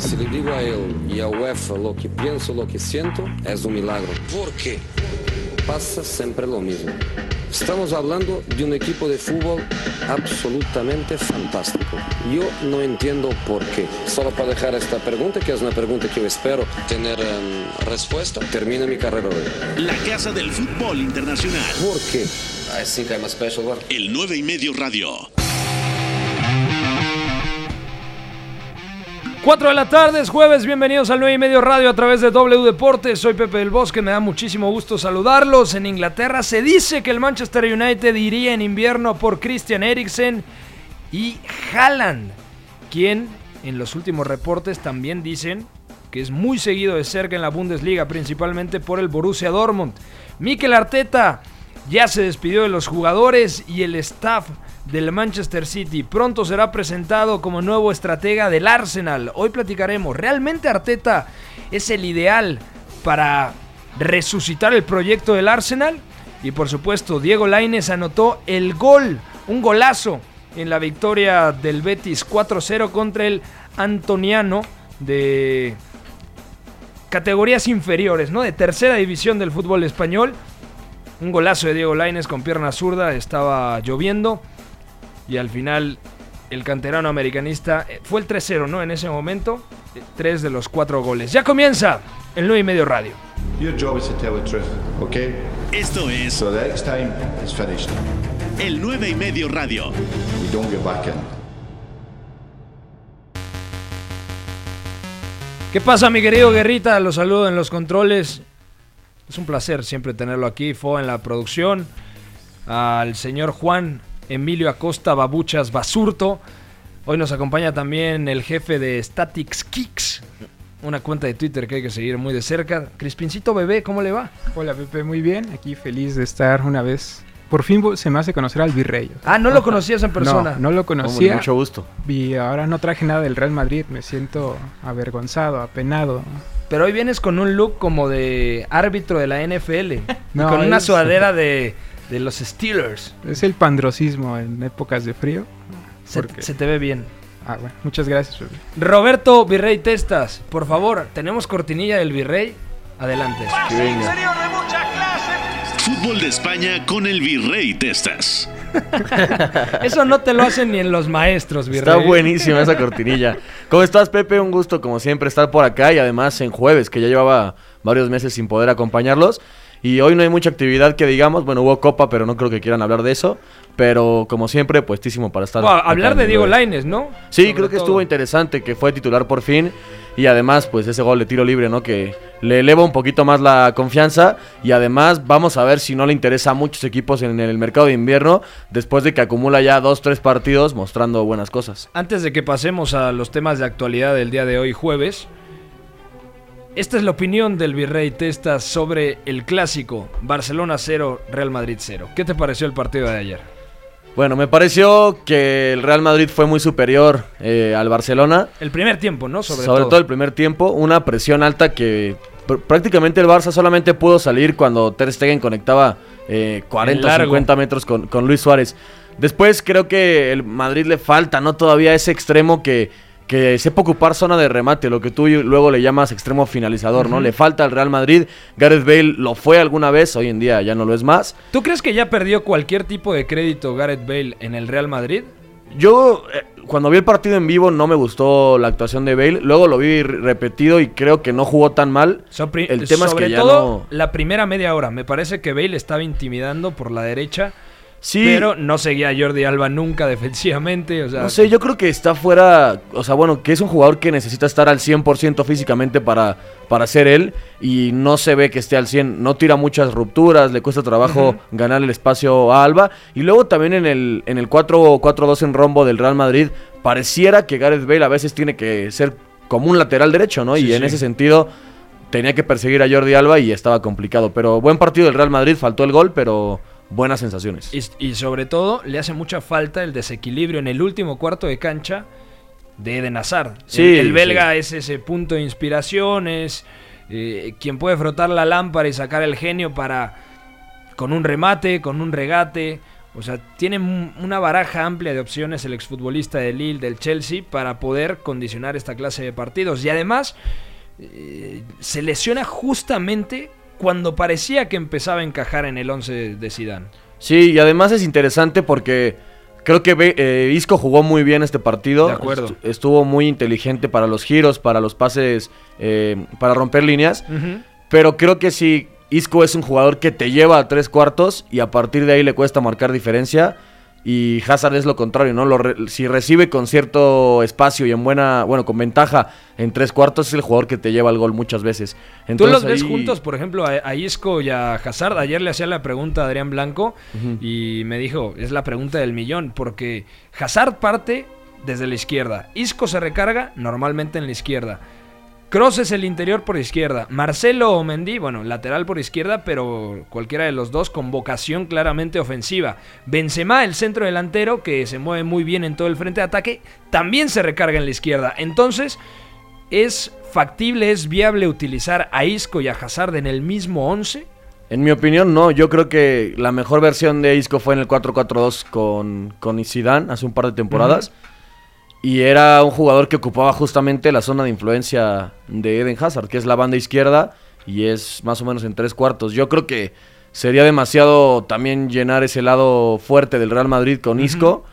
Si le digo a él y a UEFA lo que pienso, lo que siento, es un milagro. ¿Por qué? Pasa siempre lo mismo. Estamos hablando de un equipo de fútbol absolutamente fantástico. Yo no entiendo por qué. Solo para dejar esta pregunta, que es una pregunta que yo espero tener em, respuesta, termine mi carrera hoy. La Casa del Fútbol Internacional. ¿Por qué? I think I'm a special one. El 9 y medio radio. 4 de la tarde, es jueves, bienvenidos al 9 y medio radio a través de W Deportes. Soy Pepe del Bosque, me da muchísimo gusto saludarlos. En Inglaterra se dice que el Manchester United iría en invierno por Christian Eriksen y Haaland, quien en los últimos reportes también dicen que es muy seguido de cerca en la Bundesliga, principalmente por el Borussia Dortmund. Mikel Arteta ya se despidió de los jugadores y el staff del Manchester City. Pronto será presentado como nuevo estratega del Arsenal. Hoy platicaremos, ¿realmente Arteta es el ideal para resucitar el proyecto del Arsenal? Y por supuesto, Diego Lainez anotó el gol, un golazo en la victoria del Betis 4-0 contra el Antoniano de categorías inferiores, ¿no? De tercera división del fútbol español. Un golazo de Diego Lainez con pierna zurda, estaba lloviendo y al final el canterano americanista eh, fue el 3-0, ¿no? En ese momento, eh, tres de los cuatro goles. Ya comienza el 9 y medio radio. Your job is to tell the truth, okay? Esto es So the next time it's finished, el 9 y medio radio. we don't get back in. ¿Qué pasa, mi querido Guerrita? Los saludo en los controles. Es un placer siempre tenerlo aquí, Fue en la producción. Al señor Juan Emilio Acosta Babuchas Basurto. Hoy nos acompaña también el jefe de Statics Kicks, una cuenta de Twitter que hay que seguir muy de cerca. Crispincito Bebé, ¿cómo le va? Hola Pepe, muy bien. Aquí feliz de estar una vez. Por fin se me hace conocer al virrey. Ah, no lo conocías en persona. No, no lo conocía. mucho gusto. Y ahora no traje nada del Real Madrid. Me siento avergonzado, apenado. Pero hoy vienes con un look como de árbitro de la NFL. y No, con una sudadera de, de los Steelers. Es el pandrosismo en épocas de frío. Se, ¿Por qué? se te ve bien. Ah, bueno, muchas gracias, Pepe. Roberto Virrey Testas, por favor, tenemos cortinilla del Virrey. Adelante. Fútbol de España con el Virrey Testas. Eso no te lo hacen ni en los maestros, Virrey. Está buenísima esa cortinilla. ¿Cómo estás, Pepe? Un gusto, como siempre, estar por acá y además en jueves, que ya llevaba varios meses sin poder acompañarlos. Y hoy no hay mucha actividad que digamos. Bueno, hubo copa, pero no creo que quieran hablar de eso. Pero como siempre, puestísimo para estar. Bueno, hablar de Diego. Laines, ¿no? Sí, Sobre creo que todo. estuvo interesante, que fue titular por fin. Y además, pues ese gol de tiro libre, ¿no? Que le eleva un poquito más la confianza. Y además, vamos a ver si no le interesa a muchos equipos en el mercado de invierno. Después de que acumula ya dos, tres partidos mostrando buenas cosas. Antes de que pasemos a los temas de actualidad del día de hoy, jueves, esta es la opinión del Virrey Testas sobre el clásico Barcelona 0, Real Madrid 0. ¿Qué te pareció el partido de ayer? Bueno, me pareció que el Real Madrid fue muy superior eh, al Barcelona. El primer tiempo, ¿no? Sobre, Sobre, todo. el primer tiempo, una presión alta que pr- prácticamente el Barça solamente pudo salir cuando Ter Stegen conectaba eh, 40 o largo. 50 metros con, con Luis Suárez. Después creo que el Madrid le falta, ¿no? Todavía ese extremo que, que sepa ocupar zona de remate, lo que tú luego le llamas extremo finalizador, ¿no? Le falta al Real Madrid. Gareth Bale lo fue alguna vez, hoy en día ya no lo es más. ¿Tú crees que ya perdió cualquier tipo de crédito Gareth Bale en el Real Madrid? Yo, eh, cuando vi el partido en vivo, no me gustó la actuación de Bale. Luego lo vi re- repetido y creo que no jugó tan mal. So- El tema es que ya todo no- la primera media hora. Me parece que Bale estaba intimidando por la derecha, Sí, pero no seguía a Jordi Alba nunca defensivamente. O sea, no sé, yo creo que está fuera. O sea, bueno, que es un jugador que necesita estar al 100% físicamente para, para ser él. Y no se ve que esté al 100. No tira muchas rupturas, le cuesta trabajo ganar el espacio a Alba. Y luego también en el, en el 4-4-2 en rombo del Real Madrid, pareciera que Gareth Bale a veces tiene que ser como un lateral derecho, ¿no? Sí, y en sí. ese sentido. Tenía que perseguir a Jordi Alba y estaba complicado. Pero buen partido del Real Madrid, faltó el gol, pero buenas sensaciones. Y, y sobre todo le hace mucha falta el desequilibrio en el último cuarto de cancha de Eden Hazard. Sí, el, el belga sí. es ese punto de inspiración, es eh, quien puede frotar la lámpara y sacar el genio para con un remate, con un regate O sea, tiene una baraja amplia de opciones el exfutbolista de Lille, del Chelsea, para poder condicionar esta clase de partidos. Y además, eh, se lesiona justamente cuando parecía que empezaba a encajar en el 11 de Zidane. Sí, y además es interesante porque creo que eh, Isco jugó muy bien este partido. De acuerdo. Est- Estuvo muy inteligente para los giros, para los pases, eh, para romper líneas. Pero creo que si Isco es un jugador que te lleva a tres cuartos y a partir de ahí le cuesta marcar diferencia. Y Hazard es lo contrario, ¿no? Lo re- si recibe con cierto espacio y en buena, bueno, con ventaja en tres cuartos, es el jugador que te lleva al gol muchas veces. ¿Tú Entonces, los ves ahí- juntos, por ejemplo, a, a Isco y a Hazard? Ayer le hacía la pregunta a Adrián Blanco y me dijo, es la pregunta del millón, porque Hazard parte desde la izquierda, Isco se recarga normalmente en la izquierda. Cross es el interior por izquierda. Marcelo o Mendy, bueno, lateral por izquierda, pero cualquiera de los dos con vocación claramente ofensiva. Benzema, el centro delantero, que se mueve muy bien en todo el frente de ataque, también se recarga en la izquierda. Entonces, ¿es factible, es viable utilizar a Isco y a Hazard en el mismo 11? En mi opinión, no. Yo creo que la mejor versión de Isco fue en el 4-4-2 con, con Zidane hace un par de temporadas. Y era un jugador que ocupaba justamente la zona de influencia de Eden Hazard, que es la banda izquierda y es más o menos en tres cuartos. Yo creo que sería demasiado también llenar ese lado fuerte del Real Madrid con Isco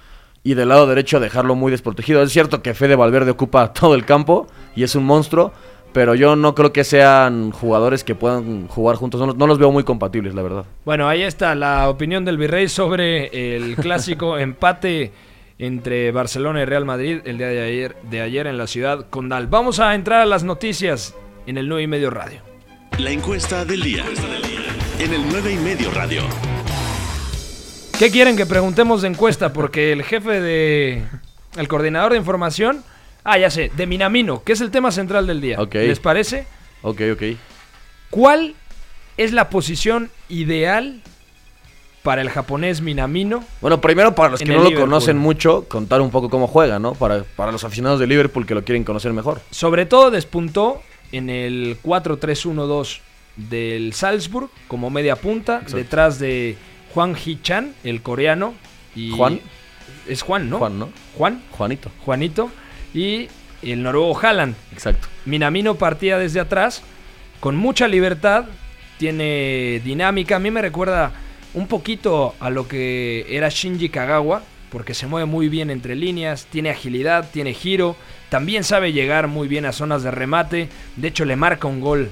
y del lado derecho dejarlo muy desprotegido. Es cierto que Fede Valverde ocupa todo el campo y es un monstruo, pero yo no creo que sean jugadores que puedan jugar juntos. No, no los veo muy compatibles, la verdad. Bueno, ahí está la opinión del Virrey sobre el clásico empate entre Barcelona y Real Madrid el día de ayer, de ayer en la ciudad condal. Vamos a entrar a las noticias en el 9 y medio radio. La encuesta del día. En el 9 y medio radio. ¿Qué quieren que preguntemos de encuesta? Porque el jefe de... El coordinador de información... Ah, ya sé, de Minamino, que es el tema central del día. ¿Les parece? Ok, ok. ¿Cuál es la posición ideal para el japonés Minamino? Bueno, primero para los que no lo Liverpool. conocen mucho, contar un poco cómo juega, ¿no? Para, para los aficionados de Liverpool que lo quieren conocer mejor. Sobre todo despuntó en el 4-3-1-2 del Salzburg como media punta, Exacto. detrás de Juan Hee-chan, el coreano. Y Juan. Es Juan, ¿no? Juan, ¿no? Juan, Juanito. Juanito. Y el noruego Haaland. Exacto. Minamino partía desde atrás con mucha libertad, tiene dinámica. A mí me recuerda un poquito a lo que era Shinji Kagawa, porque se mueve muy bien entre líneas, tiene agilidad, tiene giro, también sabe llegar muy bien a zonas de remate. De hecho, le marca un gol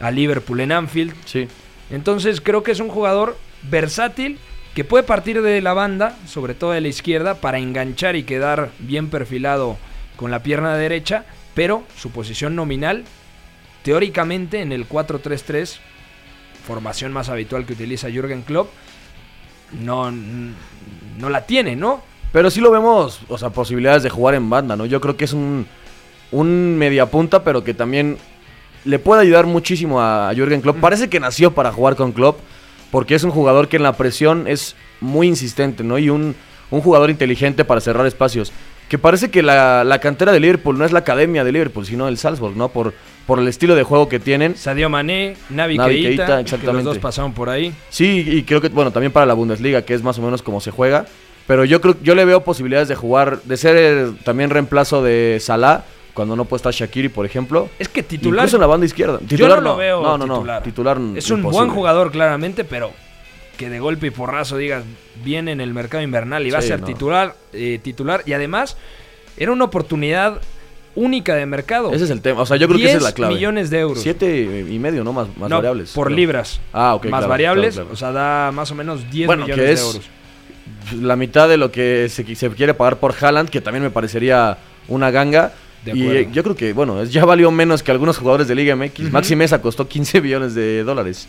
a Liverpool en Anfield. Sí. Entonces creo que es un jugador versátil que puede partir de la banda, sobre todo de la izquierda, para enganchar y quedar bien perfilado con la pierna derecha, pero su posición nominal, teóricamente en el 4-3-3, formación más habitual que utiliza Jürgen Klopp, no, no la tiene, ¿no? Pero sí lo vemos, o sea, posibilidades de jugar en banda, ¿no? Yo creo que es un, un mediapunta, pero que también le puede ayudar muchísimo a Jürgen Klopp. Parece que nació para jugar con Klopp, porque es un jugador que en la presión es muy insistente, ¿no? Y un, un jugador inteligente para cerrar espacios. Que parece que la, la cantera de Liverpool no es la academia de Liverpool, sino el Salzburg, ¿no? Por, por el estilo de juego que tienen. Sadio Mané, Navi, Navi Keita, Keita, que los exactamente. dos pasaron por ahí. Sí, y creo que, bueno, también para la Bundesliga, que es más o menos como se juega. Pero yo creo yo le veo posibilidades de jugar, de ser también reemplazo de Salah, cuando no puede estar Shakiri, por ejemplo. Es que titular Incluso en la banda izquierda. Yo no lo veo No, no, titular. no. Titular Es un imposible. buen jugador, claramente, pero que de golpe y porrazo digas, viene en el mercado invernal y va a ser no. titular, eh, titular. Y además, era una oportunidad única de mercado. Ese es el tema. O sea, yo creo que esa es la 10 clave. millones de euros. Siete y medio, ¿no? Más, más No, variables. por Claro. libras. Ah, ok. más claro, variables, claro, o sea, da más o menos 10 Bueno, millones que es de euros. la mitad de lo que se, qui- se quiere pagar por Haaland, que también me parecería una ganga. De y eh, yo creo que, bueno, es- ya valió menos que algunos jugadores de Liga MX. Maxi Mesa costó 15 millones de dólares.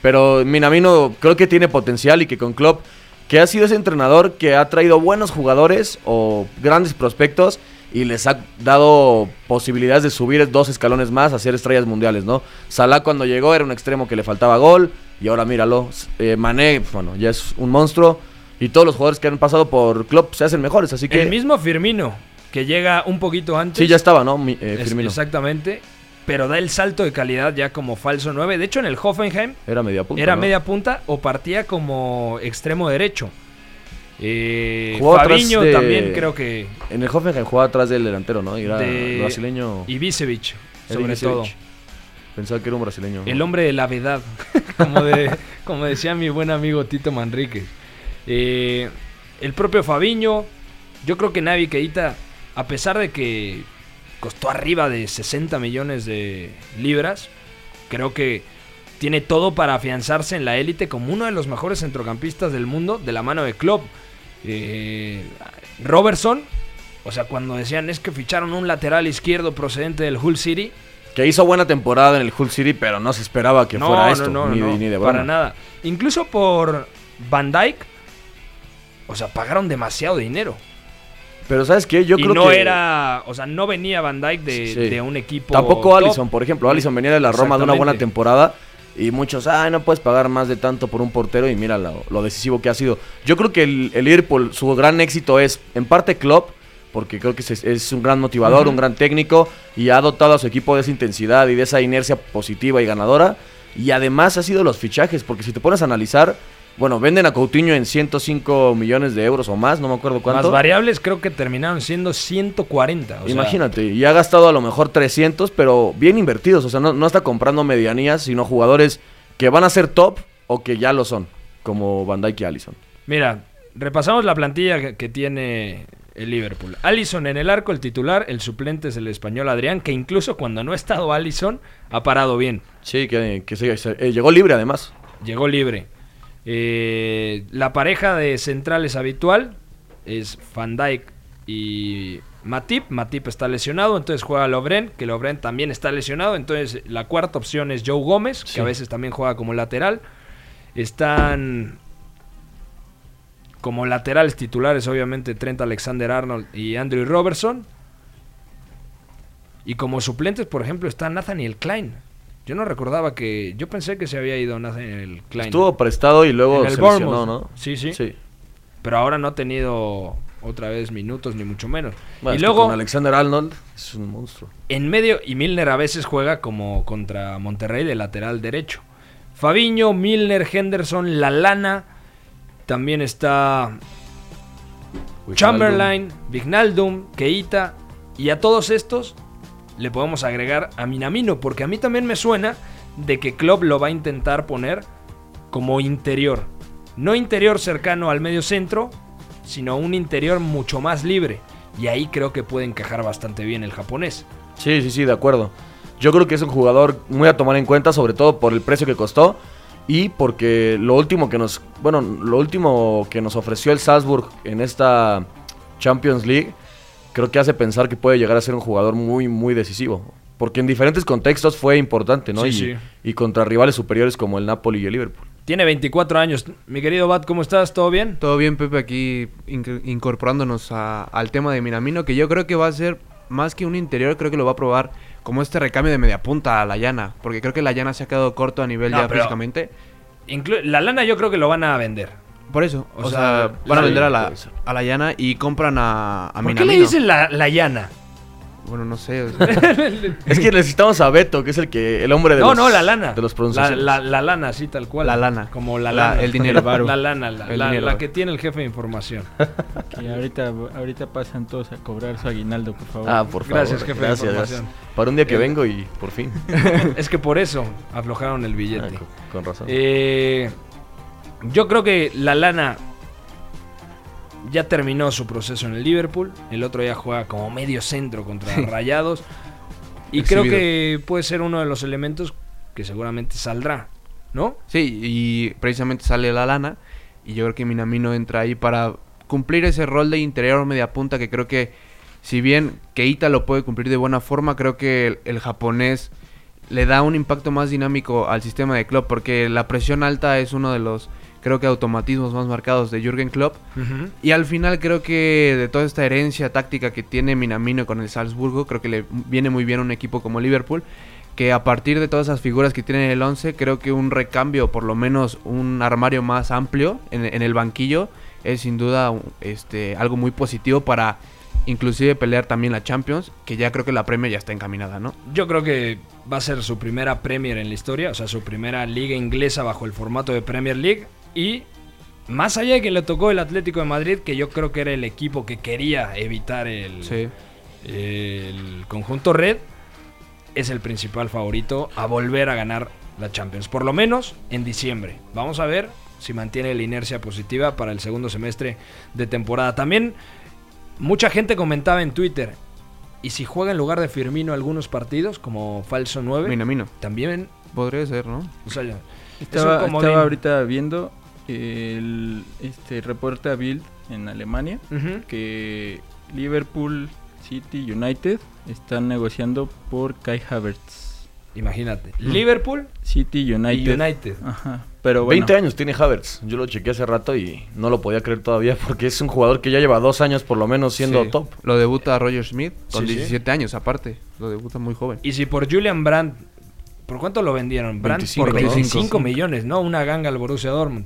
Pero Minamino creo que tiene potencial y que con Klopp, que ha sido ese entrenador que ha traído buenos jugadores o grandes prospectos y les ha dado posibilidades de subir dos escalones más a ser estrellas mundiales, ¿no? Salah cuando llegó era un extremo que le faltaba gol y ahora míralo. Eh, Mané, bueno, ya es un monstruo y todos los jugadores que han pasado por Klopp se hacen mejores, así que El mismo Firmino, que llega un poquito antes. sí ya estaba, ¿no? Mi- eh, Es-. Exactamente. Pero da el salto de calidad ya como falso 9. De hecho, en el Hoffenheim Era media punta. era ¿no? media punta o partía como extremo derecho. Eh, Fabiño de- también creo que... En el Hoffenheim jugaba atrás del delantero, ¿no? Y era de- brasileño. Ibisevic, sobre todo. Pensaba que era un brasileño. ¿no? El hombre de la vedad, como, de, como decía mi buen amigo Tito Manríquez. Eh, el propio Fabiño, yo creo que Navi Keita, a pesar de que costó arriba de 60 millones de libras, creo que tiene todo para afianzarse en la élite como uno de los mejores centrocampistas del mundo de la mano de Klopp. Eh, Robertson, o sea, cuando decían es que ficharon un lateral izquierdo procedente del Hull City, Que hizo buena temporada en el Hull City, pero no se esperaba que fuera esto. ni, de- ni de broma. para nada. Incluso por Van Dyke, o sea, pagaron demasiado dinero. Pero ¿sabes qué? Yo y creo no que... era, o sea, no venía Van Dyke de, Sí. de un equipo. Tampoco. Allison, por ejemplo. Allison venía de la Roma de una buena temporada. Y muchos, ay, no puedes pagar más de tanto por un portero. Y mira lo, lo decisivo que ha sido. Yo creo que el, el Liverpool, su gran éxito es, en parte, Klopp. Porque creo que es, es un gran motivador, un gran técnico. Y ha dotado a su equipo de esa intensidad y de esa inercia positiva y ganadora. Y además ha sido los fichajes. Porque si te pones a analizar, bueno, venden a Coutinho en 105 millones de euros o más. No me acuerdo cuánto. Más variables creo que terminaron siendo 140. o sea, Imagínate, y ha gastado a lo mejor 300, pero bien invertidos. O sea, no, no está comprando medianías, sino jugadores que van a ser top o que ya lo son, como Van Dijk y Allison. Mira, repasamos la plantilla que, que tiene el Liverpool. Allison en el arco, el titular, el suplente es el español Adrián, que incluso cuando no ha estado Allison, ha parado bien. Sí, que, que se- se- eh, llegó libre además. Llegó libre. Eh, la pareja de centrales habitual es Van Dijk y Matip. Matip está lesionado, entonces juega Lovren, que Lovren también está lesionado. Entonces la cuarta opción es Joe Gómez, que a veces también juega como lateral. Están como laterales titulares, obviamente, Trent Alexander Arnold y Andrew Robertson. Y como suplentes, por ejemplo, está Nathaniel Klein. Yo no recordaba que. Yo pensé que se había ido Nathaniel Klein. Estuvo prestado y luego En el se lesionó. ¿no? Sí, sí, Sí. Pero ahora no ha tenido otra vez minutos, ni mucho menos. Bueno, y luego, con Alexander Arnold es un monstruo. en medio, y Milner a veces juega como contra Monterrey de lateral derecho. Fabiño, Milner, Henderson, Lalana. También está Chamberlain, Vignaldum, Keita. Y a todos estos le podemos agregar a Minamino, porque a mí también me suena de que Klopp lo va a intentar poner como interior. No interior cercano al medio centro, sino un interior mucho más libre. Y ahí creo que puede encajar bastante bien el japonés. Sí, sí, sí, de acuerdo. Yo creo que es un jugador muy a tomar en cuenta, sobre todo por el precio que costó y porque lo último que nos, bueno, lo último que nos ofreció el Salzburg en esta Champions League, creo que hace pensar que puede llegar a ser un jugador muy, muy decisivo. Porque en diferentes contextos fue importante, ¿no? Sí, y, sí. y contra rivales superiores como el Napoli y el Liverpool. Tiene 24 años. Mi querido Bat, ¿cómo estás? ¿Todo bien? Todo bien, Pepe, aquí inc- incorporándonos a- al tema de Minamino, que yo creo que va a ser más que un interior, creo que lo va a probar como este recambio de media punta a la llana, porque creo que la llana se ha quedado corto a nivel No, ya físicamente. La lana yo creo que lo van a vender. Por eso, O o, sea, sea, van a vender a la, a la llana y compran a, a ¿Por qué le dicen la, la llana? Bueno, no sé. o sea, Es que necesitamos a Beto, que es el que el hombre de no, los no, la lana. de los la, la, la lana, así tal cual. La lana. Como la La- lana. el dinero. La lana, la, El la- dinero. la que tiene el jefe de información. Que ahorita, ahorita pasan todos a cobrar su aguinaldo, por favor. Ah, por favor. Gracias, jefe de información. gracias. Para un día que Eh, vengo y por fin. es que por eso aflojaron el Ah, billete. con, con razón. Eh, yo creo que la lana ya terminó su proceso en el Liverpool. El otro ya juega como medio centro contra Rayados. Y Exhibido. creo que puede ser uno de los elementos que seguramente saldrá. ¿No? sí, y precisamente sale la lana. Y yo creo que Minamino entra ahí para cumplir ese rol de interior media punta que creo que, si bien Keita lo puede cumplir de buena forma, creo que el, el japonés le da un impacto más dinámico al sistema de Klopp, porque la presión alta es uno de los, creo que, automatismos más marcados de Jürgen Klopp. Y al final creo que de toda esta herencia táctica que tiene Minamino con el Salzburgo, creo que le viene muy bien a un equipo como Liverpool, que a partir de todas esas figuras que tiene en el 11, creo que un recambio, por lo menos un armario más amplio en, en el banquillo, es sin duda este, algo muy positivo para inclusive pelear también la Champions, que ya creo que la Premier ya está encaminada, ¿no? Yo creo que va a ser su primera Premier en la historia, o sea, su primera liga inglesa bajo el formato de Premier League y más allá de que le tocó el Atlético de Madrid, que yo creo que era el equipo que quería evitar el, Sí. el conjunto red, es el principal favorito a volver a ganar la Champions, por lo menos en diciembre. Vamos a ver si mantiene la inercia positiva para el segundo semestre de temporada. También mucha gente comentaba en Twitter, ¿y si juega en lugar de Firmino algunos partidos como falso 9? Minamino. También, Podría ser, ¿no? o sea, ya- Estaba, estaba ahorita viendo el este reporte a Bild en Alemania Ujú. que Liverpool, City, United están negociando por Kai Havertz. Imagínate. Liverpool City, y United. United. Ajá. Pero bueno, 20 años tiene Havertz. Yo lo chequeé hace rato y no lo podía creer todavía porque es un jugador que ya lleva dos años por lo menos siendo Sí. top. Lo debuta Roger Smith con Sí, sí. 17 años aparte. Lo debuta muy joven. Y si por Julian Brandt, ¿por cuánto lo vendieron? Brandt 25, por ¿no? 25 millones, ¿no? Una ganga al Borussia Dortmund.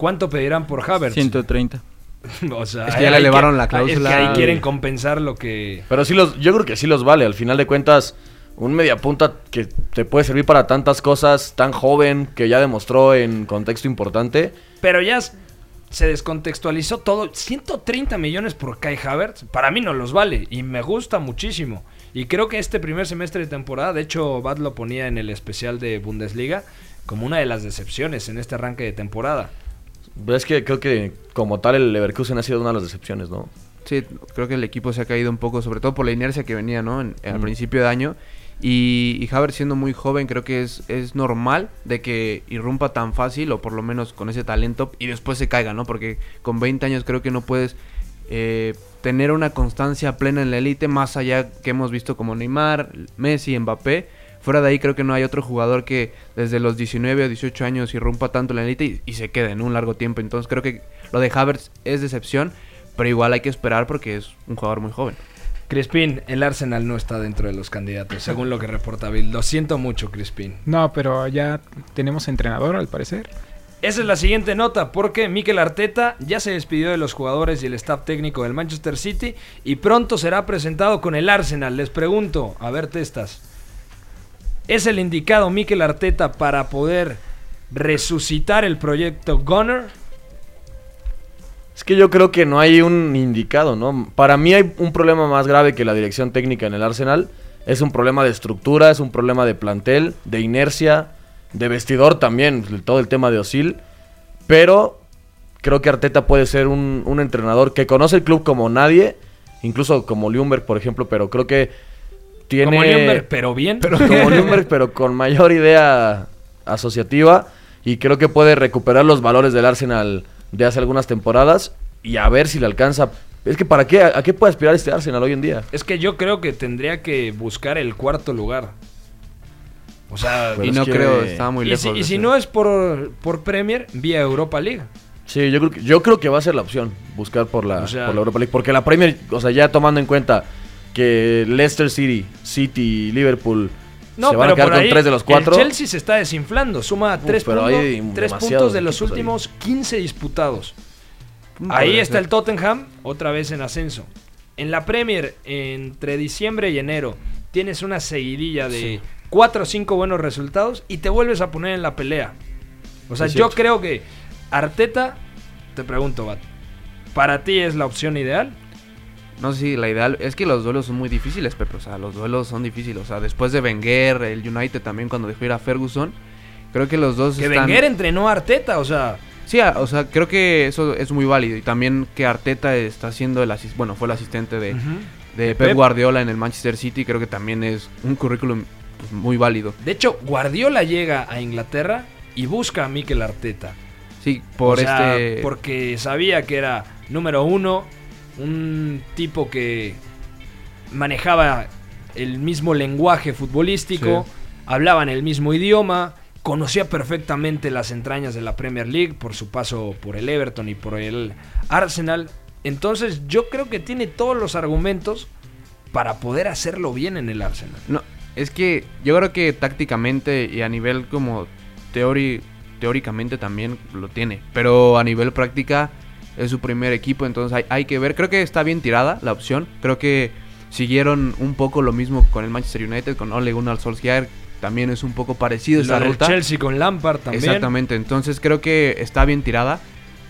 ¿Cuánto pedirán por Havertz? 130. o sea, Es que ya le elevaron que- la Es que cláusula. ahí quieren compensar lo que... Pero sí los, yo creo que sí los vale. Al final de cuentas, un mediapunta que te puede servir para tantas cosas, tan joven, que ya demostró en contexto importante. Pero ya se descontextualizó todo. 130 millones por Kai Havertz, para mí no los vale y me gusta muchísimo. Y creo que este primer semestre de temporada, de hecho, Bad lo ponía en el especial de Bundesliga como una de las decepciones en este arranque de temporada. Es que creo que como tal el Leverkusen ha sido una de las decepciones, ¿no? Sí, creo que el equipo se ha caído un poco, sobre todo por la inercia que venía, ¿no? En- al Mm. principio de año. Y, y Havertz siendo muy joven, creo que es, es normal de que irrumpa tan fácil, o por lo menos con ese talento, y después se caiga, ¿no? Porque con 20 años creo que no puedes eh, tener una constancia plena en la élite, más allá que hemos visto como Neymar, Messi, Mbappé. Fuera de ahí creo que no hay otro jugador que desde los 19 o 18 años irrumpa tanto en la élite y, y se quede en un largo tiempo. Entonces creo que lo de Havertz es decepción, pero igual hay que esperar porque es un jugador muy joven. Crispín, el Arsenal no está dentro de los candidatos, según lo que reporta Bill. Lo siento mucho, Crispín. No, pero ya tenemos entrenador al parecer. Esa es la siguiente nota, porque Mikel Arteta ya se despidió de los jugadores y el staff técnico del Manchester City y pronto será presentado con el Arsenal. Les pregunto, a ver, testas, ¿es el indicado Mikel Arteta para poder resucitar el proyecto Gunner? Es que yo creo que no hay un indicado, ¿no? Para mí hay un problema más grave que la dirección técnica en el Arsenal. Es un problema de estructura, es un problema de plantel, de inercia, de vestidor también, todo el tema de Osil. Pero creo que Arteta puede ser un, un entrenador que conoce el club como nadie, incluso como Ljungberg, por ejemplo, pero creo que tiene... Como Ljungberg, pero bien. como Ljungberg, pero con mayor idea asociativa. Y creo que puede recuperar los valores del Arsenal de hace algunas temporadas y a ver si le alcanza. Es que ¿para qué? ¿A qué puede aspirar este Arsenal hoy en día? Es que yo creo que tendría que buscar el cuarto lugar. O sea, Pero y es no que- creo, estaba muy y lejos. si, y si no es por, por Premier, vía Europa League. Sí, yo creo que, yo creo que va a ser la opción buscar por la, O sea- por la Europa League. Porque la Premier, o sea, ya tomando en cuenta que Leicester City, City y Liverpool No, se van a quedar por con ahí tres de los cuatro. El Chelsea se está desinflando, suma tres, pero puntos, hay tres puntos de los equipos ahí. últimos 15 disputados. Mm, Ahí está ser. el Tottenham, otra vez en ascenso. En la Premier, entre diciembre y enero, tienes una seguidilla de cuatro o cinco buenos resultados y te vuelves a poner en la pelea. O sea, Es yo cierto. creo que Arteta, te pregunto, Bat, ¿para ti es la opción ideal? No sé si la ideal es que los duelos son muy difíciles, Pepe. O sea, los duelos son difíciles. O sea, después de Wenger, el United también cuando dejó ir a Ferguson, creo que los dos Que están... Wenger entrenó a Arteta, o sea, Sí, o sea, creo que eso es muy válido. Y también que Arteta está siendo el asistente, bueno, fue el asistente de, de De Pep, Pep. Guardiola en el Manchester City, creo que también es un currículum pues, muy válido. De hecho, Guardiola llega a Inglaterra y busca a Mikel Arteta. Sí, por O sea, este... Porque sabía que era, número uno, un tipo que manejaba el mismo lenguaje futbolístico, Sí. hablaban el mismo idioma, conocía perfectamente las entrañas de la Premier League por su paso por el Everton y por el Arsenal. Entonces yo creo que tiene todos los argumentos para poder hacerlo bien en el Arsenal. No, es que yo creo que tácticamente y a nivel como teori- teóricamente también lo tiene. Pero a nivel práctica es su primer equipo, entonces hay, hay que ver. Creo que está bien tirada la opción. Creo que siguieron un poco lo mismo con el Manchester United, con Ole Gunnar Solskjaer. También es un poco parecido del ruta. Chelsea con Lampard también. Exactamente, entonces creo que está bien tirada.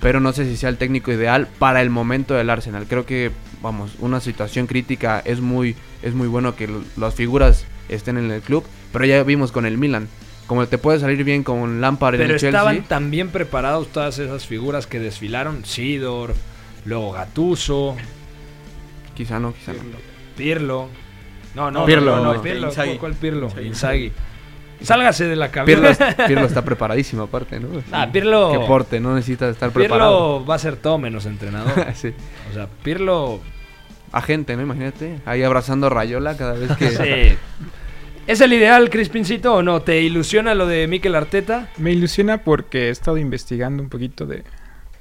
pero no sé si sea el técnico ideal para el momento del Arsenal. Creo que, vamos, una situación crítica es muy, es muy bueno que las figuras estén en el club, pero ya vimos con el Milan. Como te puede salir bien con Lampard en Pero el Chelsea. estaban tan bien preparados todas esas figuras que desfilaron. Sidor, luego Gatuso, Quizá no, quizá no. Pirlo. No, no, Pirlo, no, no, no. Pirlo. Inzaghi. ¿Cuál Pirlo? Inzaghi. Inzaghi. Sálgase de la Pirlo, cabeza. Pirlo está preparadísimo aparte, ¿no? Ah, Pirlo. Que porte, no necesita estar preparado. Pirlo va a ser todo menos entrenador. sí. O sea, Pirlo. Agente, ¿no? Imagínate. Ahí abrazando a Rayola cada vez que... Sí. ¿Es el ideal, Crispincito, o no? ¿Te ilusiona lo de Mikel Arteta? Me ilusiona porque he estado investigando un poquito de,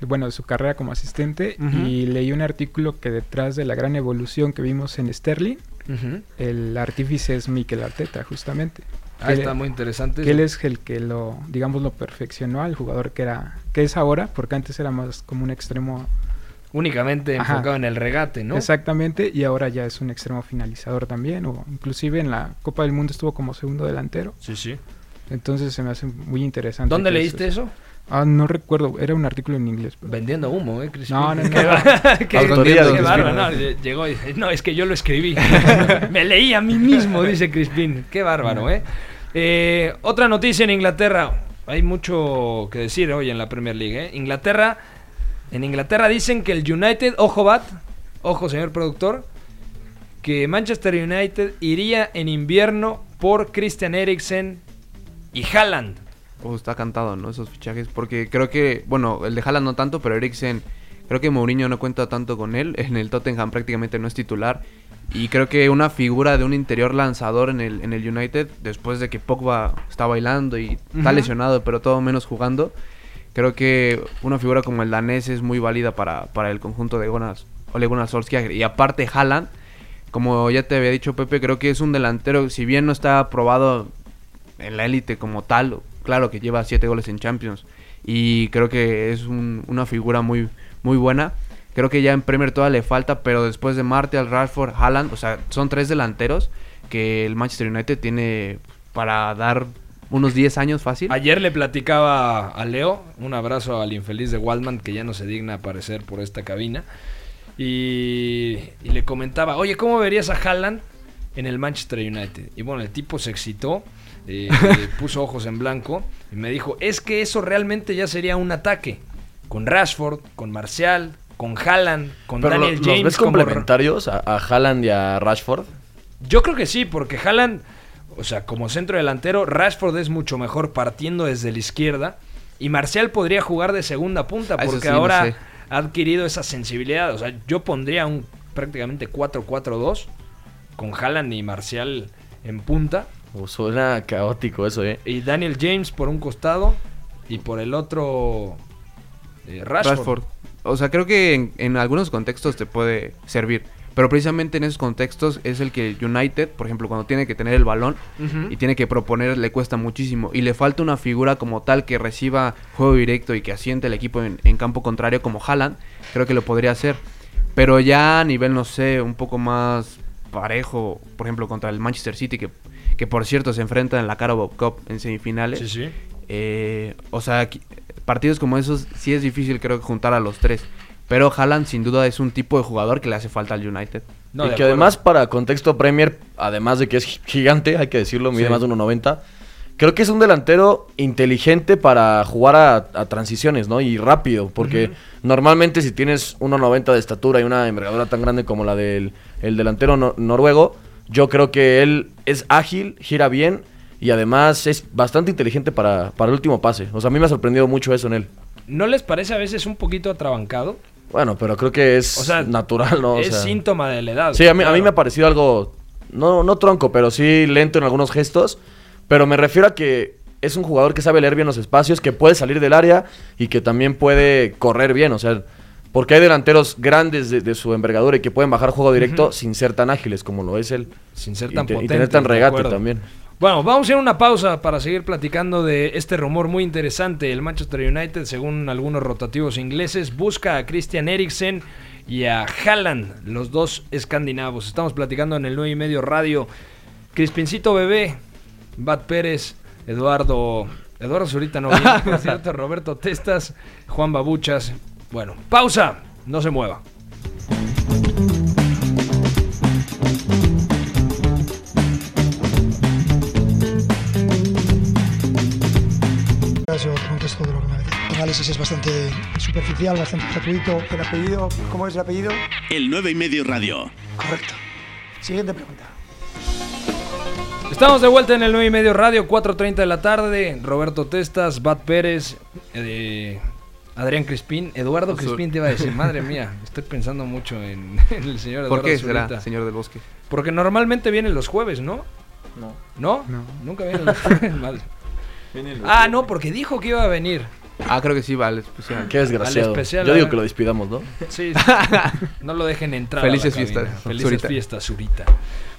bueno, de su carrera como asistente y leí un artículo que detrás de la gran evolución que vimos en Sterling, el artífice es Mikel Arteta, justamente. Ah, está muy interesante. que él es el que lo, digamos, lo perfeccionó al jugador que era, que es ahora, porque antes era más como un extremo Únicamente Ajá. enfocado en el regate, ¿no? exactamente, y ahora ya es un extremo finalizador también, o inclusive en la Copa del Mundo estuvo como segundo delantero, Sí, sí. entonces se me hace muy interesante. ¿Dónde leíste eso- eso? Ah, no recuerdo, era un artículo en inglés. pero- Vendiendo humo, ¿eh, Crispin? No, no, no. Qué no, llegó y dice, no, es que yo lo escribí. Me leí a mí mismo, dice Crispin. Qué bárbaro, ¿eh? Eh, Otra noticia en Inglaterra. Hay mucho que decir hoy en la Premier League, ¿eh? Inglaterra, en Inglaterra dicen que el United, ojo Bat, ojo señor productor, que Manchester United iría en invierno por Christian Eriksen y Haaland. Oh, está cantado, ¿no? Esos fichajes. Porque creo que, bueno, el de Haaland no tanto, pero Eriksen, creo que Mourinho no cuenta tanto con él. En el Tottenham prácticamente no es titular. Y creo que una figura de un interior lanzador en el, en el United, después de que Pogba está bailando y está lesionado, pero todo menos jugando, creo que una figura como el danés es muy válida para, para el conjunto de Gonas, Ole Gunnar Solskjaer. Y aparte Haaland, como ya te había dicho Pepe, creo que es un delantero, si bien no está aprobado en la élite como tal, claro que lleva siete goles en Champions y creo que es un- una figura muy, muy buena. Creo que ya en Premier toda le falta, pero después de Martial, Rashford, Haaland, o sea, son tres delanteros que el Manchester United tiene para dar unos 10 años fácil. Ayer le platicaba a Leo, un abrazo al infeliz de Waldman que ya no se digna aparecer por esta cabina. Y, y le comentaba, oye, ¿cómo verías a Haaland en el Manchester United? Y bueno, el tipo se excitó, eh, puso ojos en blanco y me dijo, es que eso realmente ya sería un ataque. Con Rashford, con Marcial, con Haaland, con Pero Daniel lo- James. ¿Los ves como- complementarios a, a Haaland y a Rashford? Yo creo que sí, porque Haaland, o sea, como centro delantero, Rashford es mucho mejor partiendo desde la izquierda. Y Marcial podría jugar de segunda punta, Ah, porque sí, no ahora sé. ha adquirido esa sensibilidad. O sea, yo pondría un prácticamente 4-4-2 con Haaland y Marcial en punta. Oh, suena caótico eso, ¿eh? Y Daniel James por un costado y por el otro eh, Rashford. Rashford. O sea, creo que en, en algunos contextos te puede servir. Pero precisamente en esos contextos es el que United, por ejemplo, cuando tiene que tener el balón y tiene que proponer, le cuesta muchísimo. Y le falta una figura como tal que reciba juego directo y que asiente el equipo en, en campo contrario como Haaland. Creo que lo podría hacer. Pero ya a nivel, no sé, un poco más parejo, por ejemplo, contra el Manchester City, que, que por cierto se enfrenta en la Carabao Cup en semifinales. Sí, sí. Eh, o sea, aquí- partidos como esos sí es difícil creo que juntar a los tres. Pero Haaland sin duda es un tipo de jugador que le hace falta al United. No, y que acuerdo. además para contexto Premier, además de que es gi- gigante, hay que decirlo, mide Sí. más de 1.90, creo que es un delantero inteligente para jugar a, a transiciones, ¿no? Y rápido, porque normalmente si tienes 1.90 de estatura y una envergadura tan grande como la del el delantero no- noruego, yo creo que él es ágil, gira bien y además es bastante inteligente para, para el último pase. O sea, a mí me ha sorprendido mucho eso en él. ¿No les parece a veces un poquito atrabancado? Bueno, pero creo que es O sea, natural, ¿no? O es sea, síntoma de la edad. Sí, a mí, a mí me ha parecido algo, no, no tronco, pero sí lento en algunos gestos. Pero me refiero a que es un jugador que sabe leer bien los espacios, que puede salir del área y que también puede correr bien. O sea, porque hay delanteros grandes de, de su envergadura y que pueden bajar juego directo sin ser tan ágiles como lo es él. Sin ser Y tan te- y potente. tener tan regate también. Bueno, vamos a ir a una pausa para seguir platicando de este rumor muy interesante. El Manchester United, según algunos rotativos ingleses, busca a Christian Eriksen y a Haaland, los dos escandinavos. Estamos platicando en el 9 y medio radio. Crispincito Bebé, Bat Pérez, Eduardo. Eduardo Zurita no viene, por cierto, Roberto Testas, Juan Babuchas Bueno, pausa, no se mueva. Yo contesto de lo que me decís. El análisis es bastante superficial, bastante gratuito. ¿El apellido? ¿Cómo es el apellido? El 9 y medio radio. Correcto. Siguiente pregunta. Estamos de vuelta en el 9 y medio radio, 4.30 de la tarde. Roberto Testas, Bat Pérez, eh, Adrián Crispín, Eduardo. Crispín te iba a decir, madre mía, estoy pensando mucho en, en el señor Eduardo ¿Por qué será, Zurita. señor del bosque? Porque normalmente vienen los jueves, ¿no? No. ¿No? No. Nunca vienen los jueves. mal. Ah, no, porque dijo que iba a venir. Ah, creo que sí, vale, especial. Qué desgraciado. Al especial, Yo digo a- que lo despidamos, ¿no? Sí, no lo dejen entrar. Felices a la cabina. fiestas, Felices Zurita. fiestas, Zurita.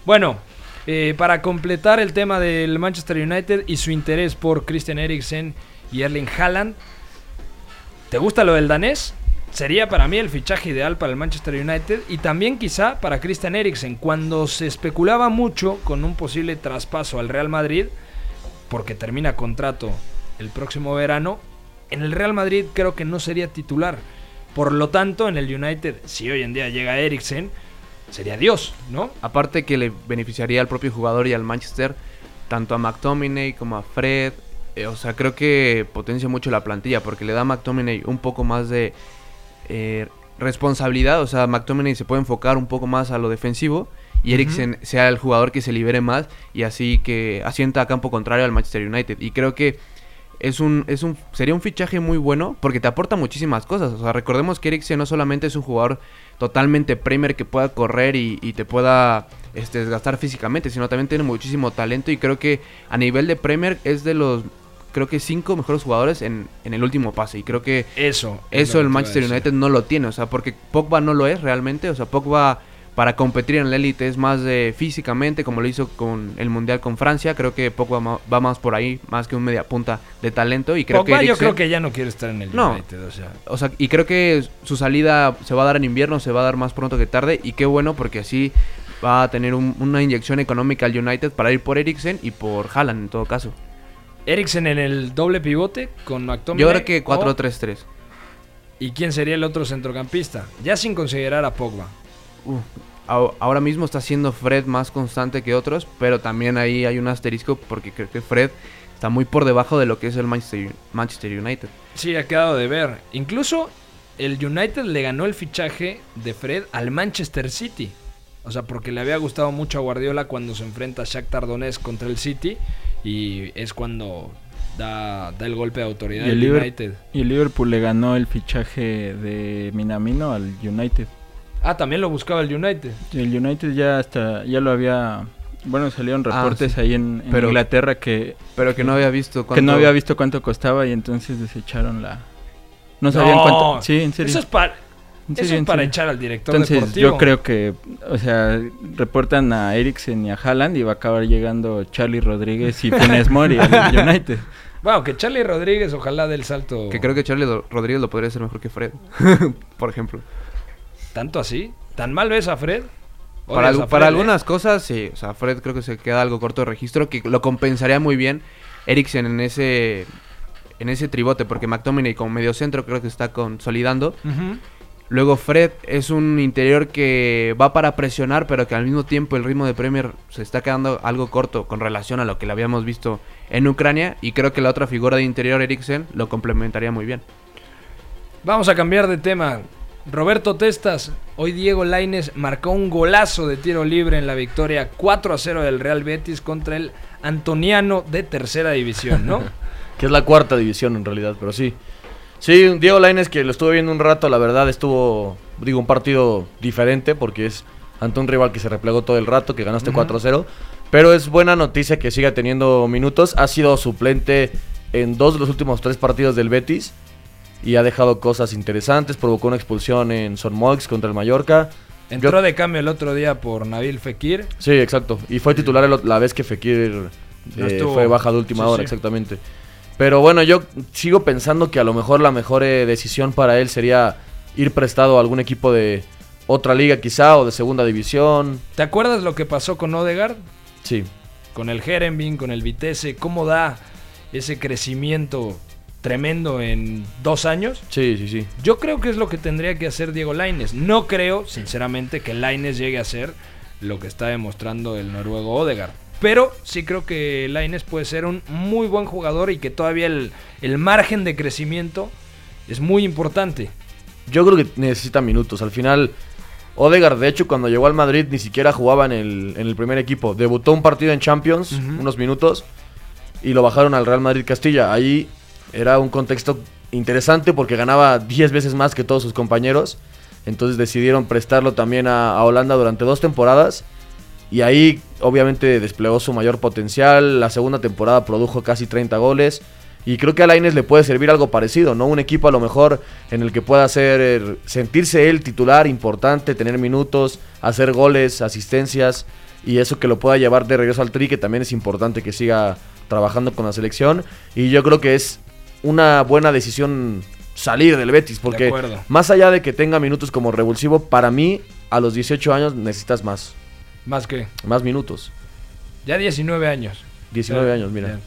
Bueno, eh, para completar el tema del Manchester United y su interés por Christian Eriksen y Erling Haaland, ¿te gusta lo del danés? Sería para mí el fichaje ideal para el Manchester United y también quizá para Christian Eriksen. Cuando se especulaba mucho con un posible traspaso al Real Madrid, porque termina contrato el próximo verano, en el Real Madrid creo que no sería titular. Por lo tanto, en el United, si hoy en día llega Eriksen, sería Dios, ¿no? Aparte que le beneficiaría al propio jugador y al Manchester, tanto a McTominay como a Fred. eh, o sea, creo que potencia mucho la plantilla porque le da a McTominay un poco más de eh, responsabilidad. O sea, McTominay se puede enfocar un poco más a lo defensivo y Eriksen sea el jugador que se libere más y así que asienta a campo contrario al Manchester United. Y creo que es un, es un, sería un fichaje muy bueno porque te aporta muchísimas cosas. O sea, recordemos que Eriksen no solamente es un jugador totalmente Premier que pueda correr y, y te pueda este, desgastar físicamente, sino también tiene muchísimo talento y creo que a nivel de Premier es de los, creo que cinco mejores jugadores en, en el último pase y creo que Eso. es eso el Manchester. United no lo tiene, o sea, porque Pogba no lo es realmente, o sea, Pogba para competir en la élite es más de físicamente, como lo hizo con el Mundial con Francia, creo que Pogba ma- va más por ahí, más que un media punta de talento y creo Pogba que yo creo que ya no quiere estar en el No. United, o sea. o sea, y creo que su salida se va a dar en invierno, se va a dar más pronto que tarde. Y qué bueno, porque así va a tener un- una inyección económica al United para ir por Eriksen y por Haaland en todo caso. Eriksen en el doble pivote con McTominay. Yo creo que o- 4-3-3. ¿Y quién sería el otro centrocampista? Ya sin considerar a Pogba. Ahora mismo está siendo Fred más constante que otros, pero también ahí hay un asterisco porque creo que Fred está muy por debajo de lo que es el Manchester, Manchester United. Sí, ha quedado de ver. Incluso el United le ganó el fichaje de Fred al Manchester City. O sea, porque le había gustado mucho a Guardiola cuando se enfrenta a Shakhtar Donetsk contra el City y es cuando da, da el golpe de autoridad Y el, United. y el Liverpool le ganó el fichaje de Minamino al United. Ah, también lo buscaba el United. El United ya hasta ya lo había bueno, salieron Ah, reportes sí. ahí en, en Pero- Inglaterra que Pero que no había visto que cuánto... no había visto cuánto costaba y entonces desecharon la no sabían No, cuánto. Sí, en serio. Eso es para, eso es para echar al director Entonces deportivo. yo creo que, o sea, reportan a Eriksen y a Haaland y va a acabar llegando Charlie Rodríguez y Funes Mori al United. Bueno, que Charlie Rodríguez ojalá del salto. Que creo que Charlie Rodríguez lo podría hacer mejor que Fred, por ejemplo. ¿Tanto así? ¿Tan mal ves a Fred? Para, ¿Odias algu- a para Fred, eh? algunas cosas, sí. O sea, Fred creo que se queda algo corto de registro, que lo compensaría muy bien Eriksen en ese en ese tribote, porque McTominay como medio centro creo que está consolidando. Luego Fred es un interior que va para presionar, pero que al mismo tiempo el ritmo de Premier se está quedando algo corto con relación a lo que le habíamos visto en Ucrania. Y creo que la otra figura de interior, Eriksen, lo complementaría muy bien. Vamos a cambiar de tema. Roberto Testas, hoy Diego Laines marcó un golazo de tiro libre en la victoria 4 a 0 del Real Betis contra el Antoniano de tercera división, ¿no? Que es la cuarta división en realidad, pero sí. Sí, Diego Lainez que lo estuve viendo un rato, la verdad estuvo, digo, un partido diferente porque es ante un rival que se replegó todo el rato, que ganaste 4-0. Pero es buena noticia que siga teniendo minutos. Ha sido suplente en dos de los últimos tres partidos del Betis y ha dejado cosas interesantes. Provocó una expulsión en Son Moix contra el Mallorca. Entró Yo- de cambio el otro día por Nabil Fekir. Sí, exacto. Y fue titular el la vez que Fekir No eh, estuvo. fue baja de última Sí, hora, sí. exactamente. Pero bueno, yo sigo pensando que a lo mejor la mejor eh, decisión para él sería ir prestado a algún equipo de otra liga quizá o de segunda división. ¿Te acuerdas lo que pasó con Odegaard? Sí. Con el Herenbin, con el Vitesse, cómo da ese crecimiento tremendo en dos años. Sí, sí, sí. Yo creo que es lo que tendría que hacer Diego Laines. No creo, sinceramente, que Laines llegue a ser lo que está demostrando el noruego Odegaard. Pero sí creo que Laines puede ser un muy buen jugador y que todavía el, el margen de crecimiento es muy importante. Yo creo que necesita minutos. Al final, Odegaard, de hecho, cuando llegó al Madrid ni siquiera jugaba en el, en el primer equipo. Debutó un partido en Champions, unos minutos, y lo bajaron al Real Madrid Castilla. Ahí era un contexto interesante porque ganaba 10 veces más que todos sus compañeros. Entonces decidieron prestarlo también a, Holanda durante dos temporadas. Y ahí obviamente desplegó su mayor potencial. La segunda temporada produjo casi 30 goles. Y creo que a Lainez le puede servir algo parecido, ¿no? Un equipo a lo mejor en el que pueda hacer eh, sentirse él titular importante, tener minutos, hacer goles, asistencias y eso que lo pueda llevar de regreso al tri, que también es importante que siga trabajando con la selección. Y yo creo que es una buena decisión salir del Betis, porque más allá de que tenga minutos como revulsivo, para mí a los 18 años necesitas más, Más que más minutos. ya 19 años. 19 Ya, años, mira. ya.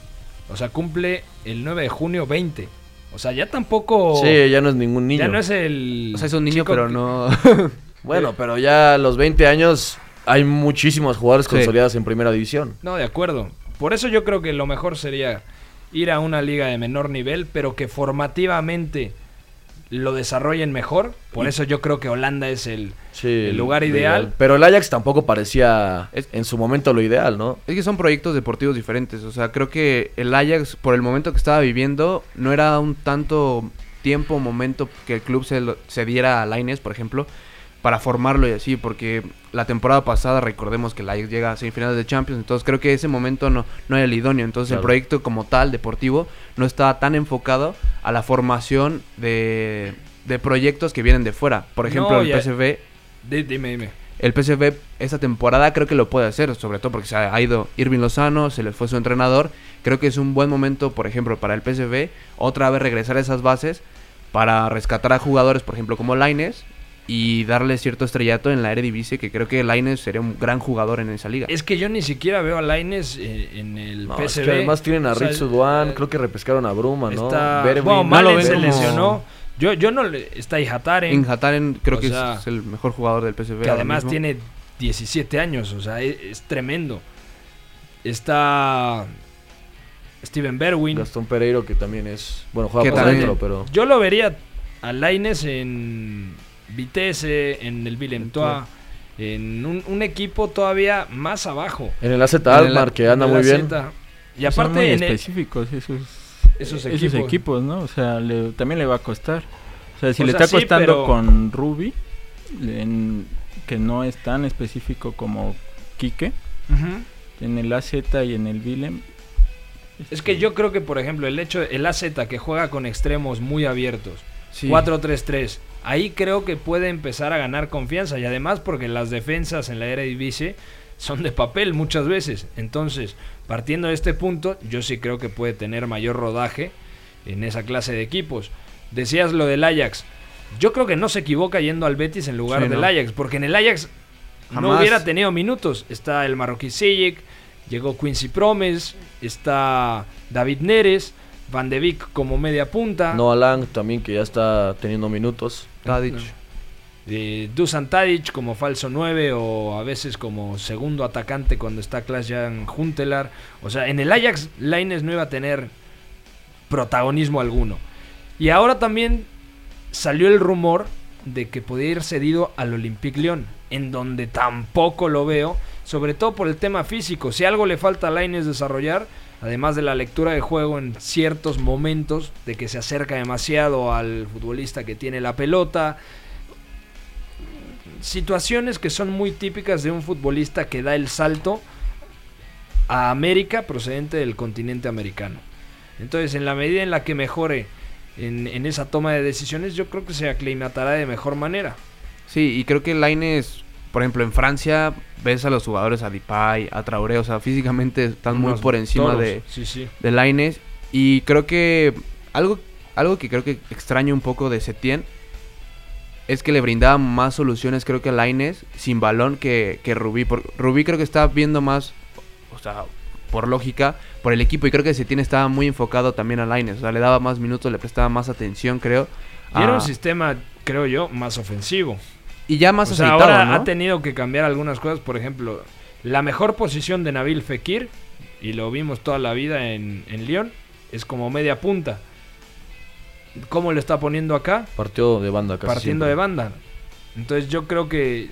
O sea, cumple el 9 de junio 20. O sea, ya tampoco... Sí, ya no es ningún niño. Ya no es el... O sea, es un niño, pero que- no. Bueno, pero ya a los 20 años hay muchísimos jugadores Sí. consolidados en primera división. No, de acuerdo. Por eso yo creo que lo mejor sería ir a una liga de menor nivel, pero que formativamente lo desarrollen mejor. Por eso yo creo que Holanda es el, Sí, el lugar ideal. Pero el Ajax tampoco parecía Es- en su momento lo ideal, ¿no? Es que son proyectos deportivos diferentes. O sea, creo que el Ajax, por el momento que estaba viviendo, no era un tanto tiempo, momento que el club se, lo- se diera a Lainez, por ejemplo, para formarlo y así. Porque la temporada pasada, recordemos que el Ajax llega a semifinales de Champions. Entonces creo que ese momento no, no era el idóneo. Entonces Claro. el proyecto como tal, deportivo, no estaba tan enfocado a la formación de, de proyectos que vienen de fuera. Por ejemplo, No, el PSV Di- Dime, dime. el PSV esta temporada creo que lo puede hacer, sobre todo porque se ha ha ido Irving Lozano, se le fue su entrenador. Creo que es un buen momento, por ejemplo, para el PSV otra vez regresar a esas bases para rescatar a jugadores, por ejemplo, como Laines y darle cierto estrellato en la Eredivisie, que creo que Laines sería un gran jugador en esa liga. Es que yo ni siquiera veo a Laines eh, en el No, PSV. es que además tienen a O sea, Ritsu Duan, eh, creo que repescaron a Bruma, ¿no? Está... Berwin. Bueno, no Malen se lesionó. Yo, yo no le... Está Ihataren. En Hataren creo O que es- sea, es, el mejor jugador del PSV. que además mismo. tiene 17 años, o sea, es, es tremendo. Está Steven Berwin. Gastón Pereiro, que también es. Bueno, juega por dentro, pero. Yo lo vería a Laines en Vitesse, en el Willem Toa, en un, un equipo todavía más abajo. En el AZ Almar, que anda muy bien. Y Son aparte muy en específicos esos, esos esos equipos. equipos. ¿no? O sea, le- también le va a costar. O sea, si O le sea, está sí, costando pero- con Ruby, en- que no es tan específico como Quique, Ujú. en el AZ y en el Willem. Es que yo creo que, por ejemplo, el hecho, el AZ que juega con extremos muy abiertos, Sí. 4-3-3, ahí creo que puede empezar a ganar confianza y además porque las defensas en la Eredivisie son de papel muchas veces. Entonces, partiendo de este punto, yo sí creo que puede tener mayor rodaje en esa clase de equipos. Decías lo del Ajax. Yo creo que no se equivoca yendo al Betis en lugar Sí, del no. Ajax, porque en el Ajax no hubiera tenido minutos. Está el marroquí Sijic, llegó Quincy Promes, está David Neres, Van de Beek como media punta, Noah Lang también, que ya está teniendo minutos. Tadic. Dusan Tadic como falso 9 o a veces como segundo atacante cuando está Klaas-Jan Huntelaar. O sea, en el Ajax Laines no iba a tener protagonismo alguno. Y ahora también salió el rumor de que podía ir cedido al Olympique Lyon, en donde tampoco lo veo, sobre todo por el tema físico. Si algo le falta a Laines desarrollar, además de la lectura de juego en ciertos momentos, de que se acerca demasiado al futbolista que tiene la pelota, situaciones que son muy típicas de un futbolista que da el salto a América procedente del continente americano. Entonces, en la medida en la que mejore en, esa toma de decisiones, yo creo que se aclimatará de mejor manera. Sí, y creo que Laines, por ejemplo, en Francia ves a los jugadores a Depay, a Traoré, o sea, físicamente están muy por encima de, Sí, sí. de Laines. Y creo que algo, algo que creo que extraño un poco de Setien es que le brindaba más soluciones, creo que a Laines, sin balón que, que Rubí. Por, Rubí creo que está viendo más, o sea, por lógica, por el equipo. Y creo que Setién estaba muy enfocado también a Laines. O sea, le daba más minutos, le prestaba más atención, creo. Y era un sistema, creo yo, más ofensivo. Y ya más o sea, aceitado, ahora ¿no? ha tenido que cambiar algunas cosas. Por ejemplo, la mejor posición de Nabil Fekir, y lo vimos toda la vida en, en Lyon, es como media punta. ¿Cómo lo está poniendo acá? Partió de banda casi partiendo siempre. de banda. Entonces yo creo que,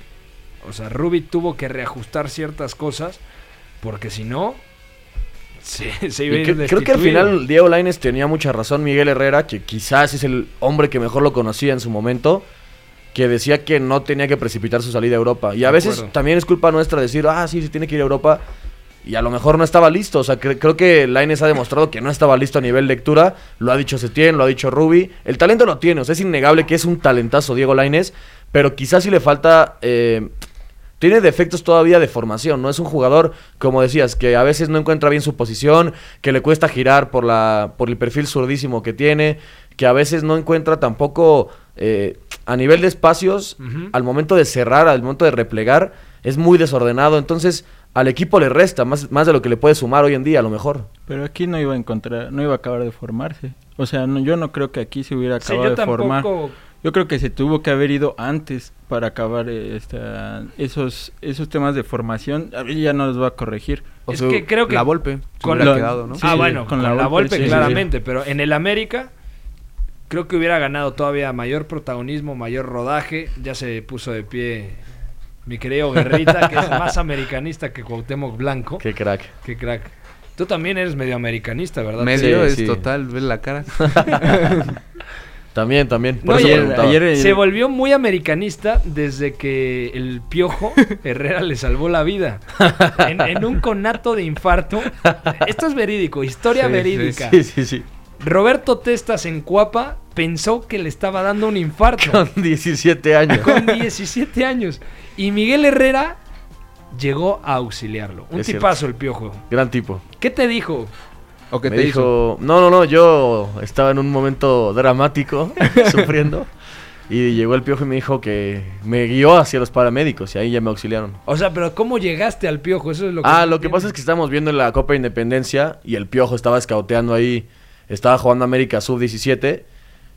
o sea, Ruby tuvo que reajustar ciertas cosas porque si no, se, se iba a ir que- creo que al final Diego Lainez tenía mucha razón, Miguel Herrera, que quizás es el hombre que mejor lo conocía en su momento, que decía que no tenía que precipitar su salida a Europa. Y a veces también es culpa nuestra decir, ah, sí, sí tiene que ir a Europa. Y a lo mejor no estaba listo. O sea, cre- creo que Lainez ha demostrado que no estaba listo a nivel lectura. Lo ha dicho Setién, lo ha dicho Ruby. El talento lo tiene. O sea, es innegable que es un talentazo Diego Lainez. Pero quizás sí le falta... eh, tiene defectos todavía de formación, no es un jugador, como decías, que a veces no encuentra bien su posición, que le cuesta girar por, la, por el perfil surdísimo que tiene, que a veces no encuentra tampoco eh, a nivel de espacios, al momento de cerrar, al momento de replegar, es muy desordenado, entonces al equipo le resta más, más de lo que le puede sumar hoy en día, a lo mejor. Pero aquí no iba a encontrar, no iba a acabar de formarse. O sea, no- yo no creo que aquí se hubiera Sí, acabado yo de formar. Yo creo que se tuvo que haber ido antes para acabar eh, esta, esos esos temas de formación. A mí ya no los va a corregir. O Es sea, que creo que La Volpe con lo- quedado, ¿no? Sí, ah, bueno, con con, la la, Volpe, Volpe, sí, sí, claramente, pero en el América creo que hubiera ganado todavía mayor protagonismo, mayor rodaje. Ya se puso de pie mi querido Guerrita, que es más americanista que Cuauhtémoc Blanco. Qué crack. Qué crack. Tú también eres medio americanista, ¿verdad? Medio Sí, es sí. total, ve la cara. También, también. No, Por eso ayer- Se volvió muy americanista desde que el piojo Herrera le salvó la vida. En, en un conato de infarto. Esto es verídico, historia Sí, sí, verídica. Sí, sí, sí. Roberto Testas en Cuapa pensó que le estaba dando un infarto Con 17 años. con 17 años. Y Miguel Herrera llegó a auxiliarlo. Un Es cierto. tipazo el piojo. Gran tipo. ¿Qué te dijo? ¿O qué me te dijo, hizo? no, no, no, yo estaba en un momento dramático, sufriendo, y llegó el piojo y me dijo que me guió hacia los paramédicos y ahí ya me auxiliaron. O sea, pero ¿cómo llegaste al piojo? Eso es lo que ah, lo que pasa es que estábamos viendo en la Copa Independencia y el piojo estaba escauteando ahí, estaba jugando América Sub-17,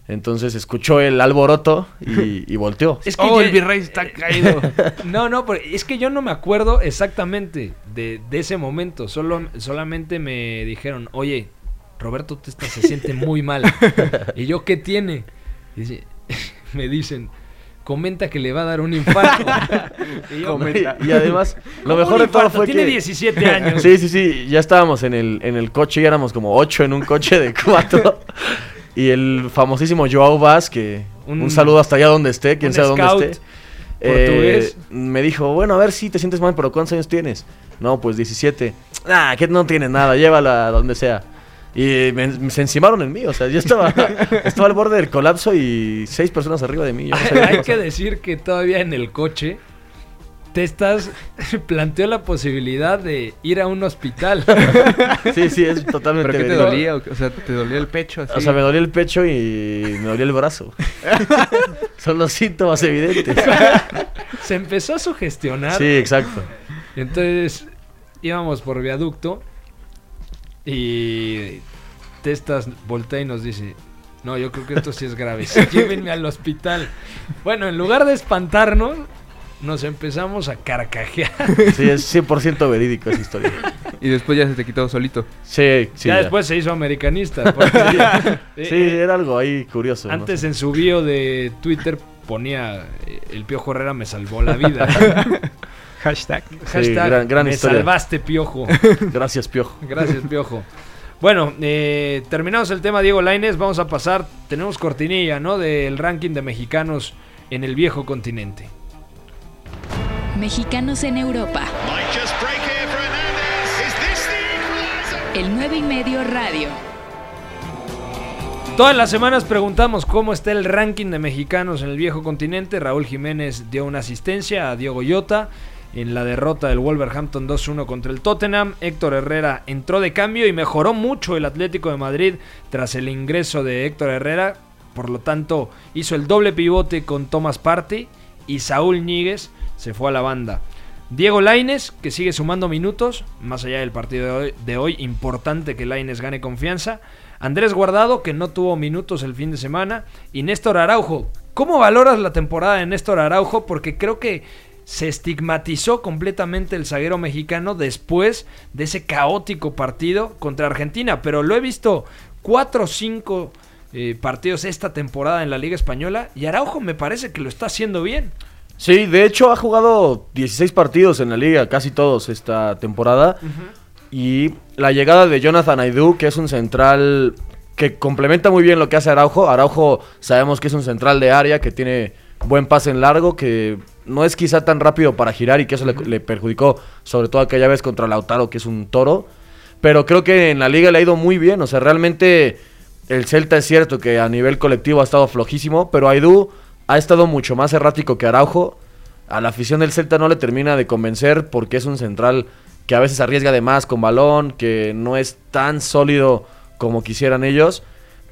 entonces escuchó el alboroto y, y volteó. Es que Oh, ya- el virrey está caído. No, no, pero es que yo no me acuerdo exactamente de, de ese momento. Solo, solamente me dijeron, oye, Roberto Testa se siente muy mal. y yo, ¿qué tiene? Dice- me dicen, comenta que le va a dar un infarto. y yo, Y, y además, lo "¿Cómo mejor de todo fue Tiene que... 17 años. Sí, sí, sí, ya estábamos en el, en el coche y éramos como ocho en un coche de cuatro. y el famosísimo Joao Vaz, que un, Un- saludo hasta allá donde esté, quien sea donde esté. eh, portugués. me dijo, bueno, a ver si te sientes mal, pero ¿cuántos años tienes? No, pues 17. Ah, que no tienes nada, llévala donde sea. Y me, me- se encimaron en mí, o sea, yo estaba, estaba al borde del colapso y seis personas arriba de mí. yo no Hay que decir que todavía en el coche Testas planteó la posibilidad de ir a un hospital. Sí, sí, es totalmente ¿Pero qué te dolía? O o sea, ¿te dolía el pecho así? O sea, me dolía el pecho y me dolía el brazo. Son los síntomas evidentes. Se empezó a sugestionar. Sí, exacto. Y entonces íbamos por viaducto y Testas voltea y nos dice, no, yo creo que esto sí es grave, sí, llévenme al hospital. Bueno, en lugar de espantarnos, nos empezamos a carcajear. Sí, es 100% verídico esa historia. Y después ya se te quitó solito. Sí, sí. ya ya. después se hizo americanista. porque, eh, Sí, eh, era algo ahí curioso. ¿no? antes en su bio de Twitter ponía, el Piojo Herrera me salvó la vida. Hashtag. Hashtag, gran- gran me historia. salvaste, Piojo. Gracias, Piojo. Gracias, Piojo. Bueno, eh, terminamos el tema Diego Laines, vamos a pasar, tenemos cortinilla, ¿no? Del ranking de mexicanos en el viejo continente. Mexicanos en Europa. El 9 y medio radio. Todas las semanas preguntamos cómo está el ranking de mexicanos en el viejo continente. Raúl Jiménez dio una asistencia a Diego Llota en la derrota del Wolverhampton 2-1 contra el Tottenham. Héctor Herrera entró de cambio y mejoró mucho el Atlético de Madrid tras el ingreso de Héctor Herrera. Por lo tanto, hizo el doble pivote con Thomas Partey y Saúl Ñíguez se fue a la banda. Diego Laines, que sigue sumando minutos, más allá del partido de hoy, de hoy, importante que Laines gane confianza. Andrés Guardado, que no tuvo minutos el fin de semana. Y Néstor Araujo. ¿Cómo valoras la temporada de Néstor Araujo? Porque creo que se estigmatizó completamente el zaguero mexicano después de ese caótico partido contra Argentina. Pero lo he visto cuatro o cinco eh, partidos esta temporada en la Liga Española y Araujo me parece que lo está haciendo bien. Sí, de hecho ha jugado 16 partidos en la liga, casi todos esta temporada. Y la llegada de Jonathan Aidú, que es un central que complementa muy bien lo que hace Araujo. Araujo sabemos que es un central de área, que tiene buen pase en largo, que no es quizá tan rápido para girar y que eso le, le perjudicó, sobre todo aquella vez contra Lautaro, que es un toro. Pero creo que en la liga le ha ido muy bien, o sea, realmente el Celta es cierto que a nivel colectivo ha estado flojísimo, pero Aidú ha estado mucho más errático que Araujo. A la afición del Celta no le termina de convencer porque es un central que a veces arriesga de más con balón, que no es tan sólido como quisieran ellos.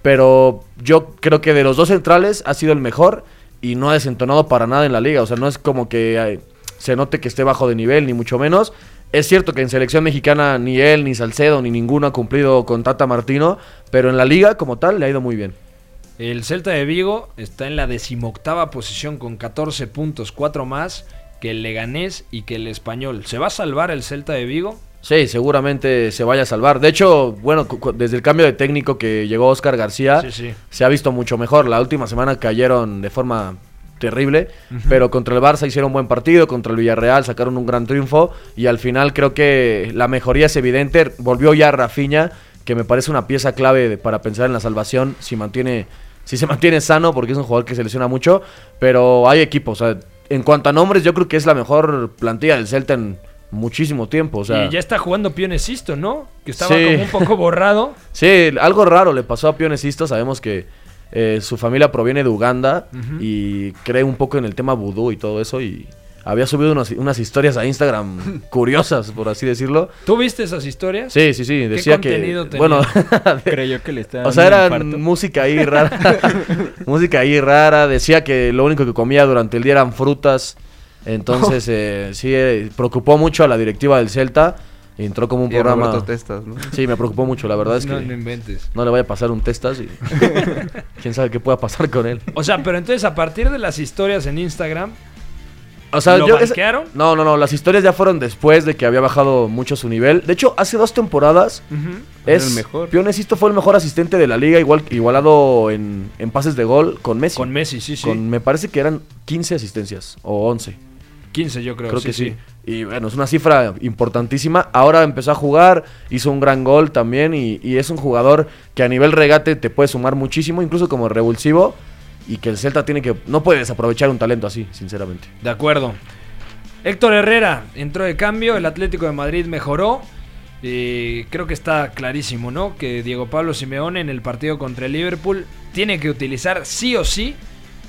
Pero yo creo que de los dos centrales ha sido el mejor y no ha desentonado para nada en la liga. O sea, no es como que eh, se note que esté bajo de nivel, ni mucho menos. Es cierto que en selección mexicana ni él, ni Salcedo, ni ninguno ha cumplido con Tata Martino, pero en la liga como tal le ha ido muy bien. El Celta de Vigo está en la decimoctava posición con 14 puntos, 4 más que el Leganés y que el Español. ¿Se va a salvar el Celta de Vigo? Sí, seguramente se vaya a salvar. De hecho, bueno, desde el cambio de técnico que llegó Oscar García, Sí, sí. se ha visto mucho mejor. La última semana cayeron de forma terrible, pero contra el Barça hicieron buen partido, contra el Villarreal sacaron un gran triunfo y al final creo que la mejoría es evidente. Volvió ya Rafinha, que me parece una pieza clave de- para pensar en la salvación si mantiene si se mantiene sano porque es un jugador que se lesiona mucho, pero hay equipos, o sea, en cuanto a nombres yo creo que es la mejor plantilla del Celta en muchísimo tiempo, o sea, y ya está jugando Pionesisto, ¿no? Que estaba Sí. como un poco borrado. Sí, algo raro le pasó a Pionesisto. Sabemos que eh, su familia proviene de Uganda y cree un poco en el tema vudú y todo eso. Y había subido unas historias a Instagram curiosas, por así decirlo. ¿Tú viste esas historias? Sí, sí, sí. ¿Qué Decía que. tenía? Bueno, Creyó que le estaba o sea, era música ahí rara. música ahí rara. Decía que lo único que comía durante el día eran frutas. Entonces, eh, sí, eh, preocupó mucho a la directiva del Celta. Entró como un Y programa. Testas, ¿no? Sí, me preocupó mucho. La verdad es que no, no inventes. no le vaya a pasar un testas y quién sabe qué pueda pasar con él. O sea, pero entonces a partir de las historias en Instagram, O sea, ¿Lo yo? No, no, no, las historias ya fueron después de que había bajado mucho su nivel. De hecho, hace dos temporadas Era es el mejor. Pionesisto fue el mejor asistente de la liga, igual igualado en, en pases de gol con Messi. con Messi, sí, sí. Con- me parece que eran 15 asistencias o 11. 15 yo creo. Creo sí, que sí. Y bueno, es una cifra importantísima. Ahora empezó a jugar, hizo un gran gol también y, y es un jugador que a nivel regate te puede sumar muchísimo, incluso como revulsivo. Y que el Celta tiene que... No puede desaprovechar un talento así, sinceramente. De acuerdo. Héctor Herrera entró de cambio, el Atlético de Madrid mejoró. Eh, creo que está clarísimo, ¿no? Que Diego Pablo Simeone en el partido contra el Liverpool tiene que utilizar sí o sí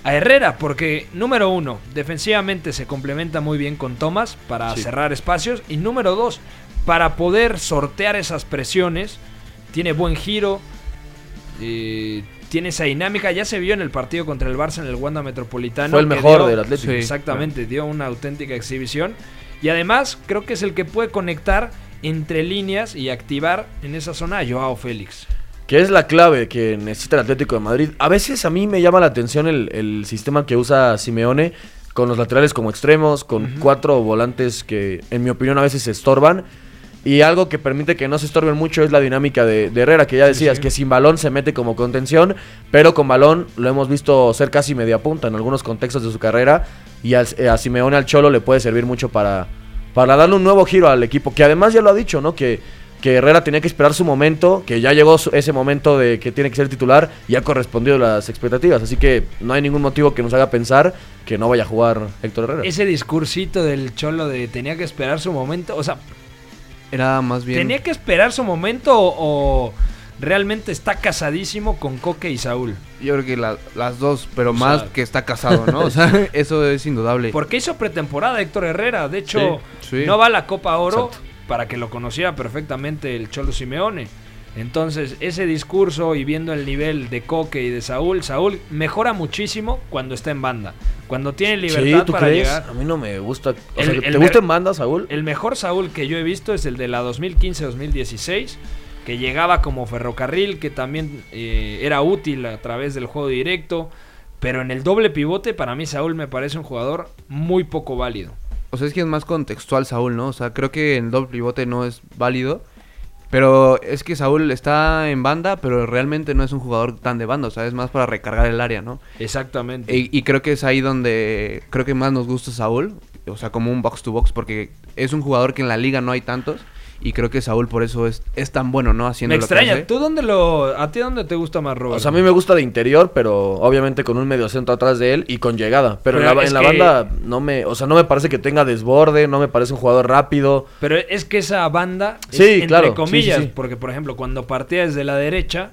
a Herrera, porque número uno, defensivamente se complementa muy bien con Thomas para Sí. cerrar espacios. Y número dos, para poder sortear esas presiones, tiene buen giro, eh, tiene esa dinámica. Ya se vio en el partido contra el Barça en el Wanda Metropolitano. Fue el mejor dio- del Atlético. Sí. Exactamente, dio una auténtica exhibición. Y además, creo que es el que puede conectar entre líneas y activar en esa zona a Joao Félix. Que es la clave que necesita el Atlético de Madrid. A veces a mí me llama la atención el, el sistema que usa Simeone con los laterales como extremos, con cuatro volantes que en mi opinión a veces se estorban. Y algo que permite que no se estorben mucho es la dinámica de, de Herrera, que ya decías, que sin balón se mete como contención, pero con balón lo hemos visto ser casi media punta en algunos contextos de su carrera. Y al- eh, a Simeone al Cholo le puede servir mucho para, para darle un nuevo giro al equipo, que además ya lo ha dicho, ¿no? Que, que Herrera tenía que esperar su momento, que ya llegó ese momento de que tiene que ser titular y ha correspondido a las expectativas. Así que no hay ningún motivo que nos haga pensar que no vaya a jugar Héctor Herrera. Ese discursito del Cholo de tenía que esperar su momento, o sea, Era más bien. tenía que esperar su momento o, o realmente está casadísimo con Coque y Saúl. Yo creo que la- las dos, pero O más sea- que está casado, ¿no? O sea, eso es indudable. Porque hizo pretemporada Héctor Herrera. De hecho, Sí, sí. no va a la Copa Oro Exacto. Para que lo conociera perfectamente el Cholo Simeone. Entonces, ese discurso y viendo el nivel de Coque y de Saúl, Saúl mejora muchísimo cuando está en banda. Cuando tiene Sí, libertad ¿tú para crees? llegar. A mí no me gusta. O El- sea, ¿Te gusta en banda, Saúl? El mejor Saúl que yo he visto es el de la 2015-2016, que llegaba como ferrocarril, que también eh, era útil a través del juego directo. Pero en el doble pivote, para mí Saúl me parece un jugador muy poco válido. O sea, es que es más contextual Saúl, ¿no? O sea, creo que el doble pivote no es válido. Pero es que Saúl está en banda, pero realmente no es un jugador tan de banda. O sea, es más para recargar el área, ¿no? Exactamente. Y, y creo que es ahí donde creo que más nos gusta Saúl. O sea, como un box to box, porque es un jugador que en la liga no hay tantos. Y creo que Saúl por eso es, es tan bueno, ¿no? Haciendo me lo que extraña. hace. ¿Tú dónde lo, a ti dónde te gusta más, Robert? O sea, a mí me gusta de interior, pero obviamente con un medio centro atrás de él y con llegada. Pero, Pero en la, es en la que- banda no me, o sea, no me parece que tenga desborde, no me parece un jugador rápido. Pero es que esa banda, es Sí, entre claro, sí, comillas, sí, sí. porque por ejemplo, cuando partía desde la derecha,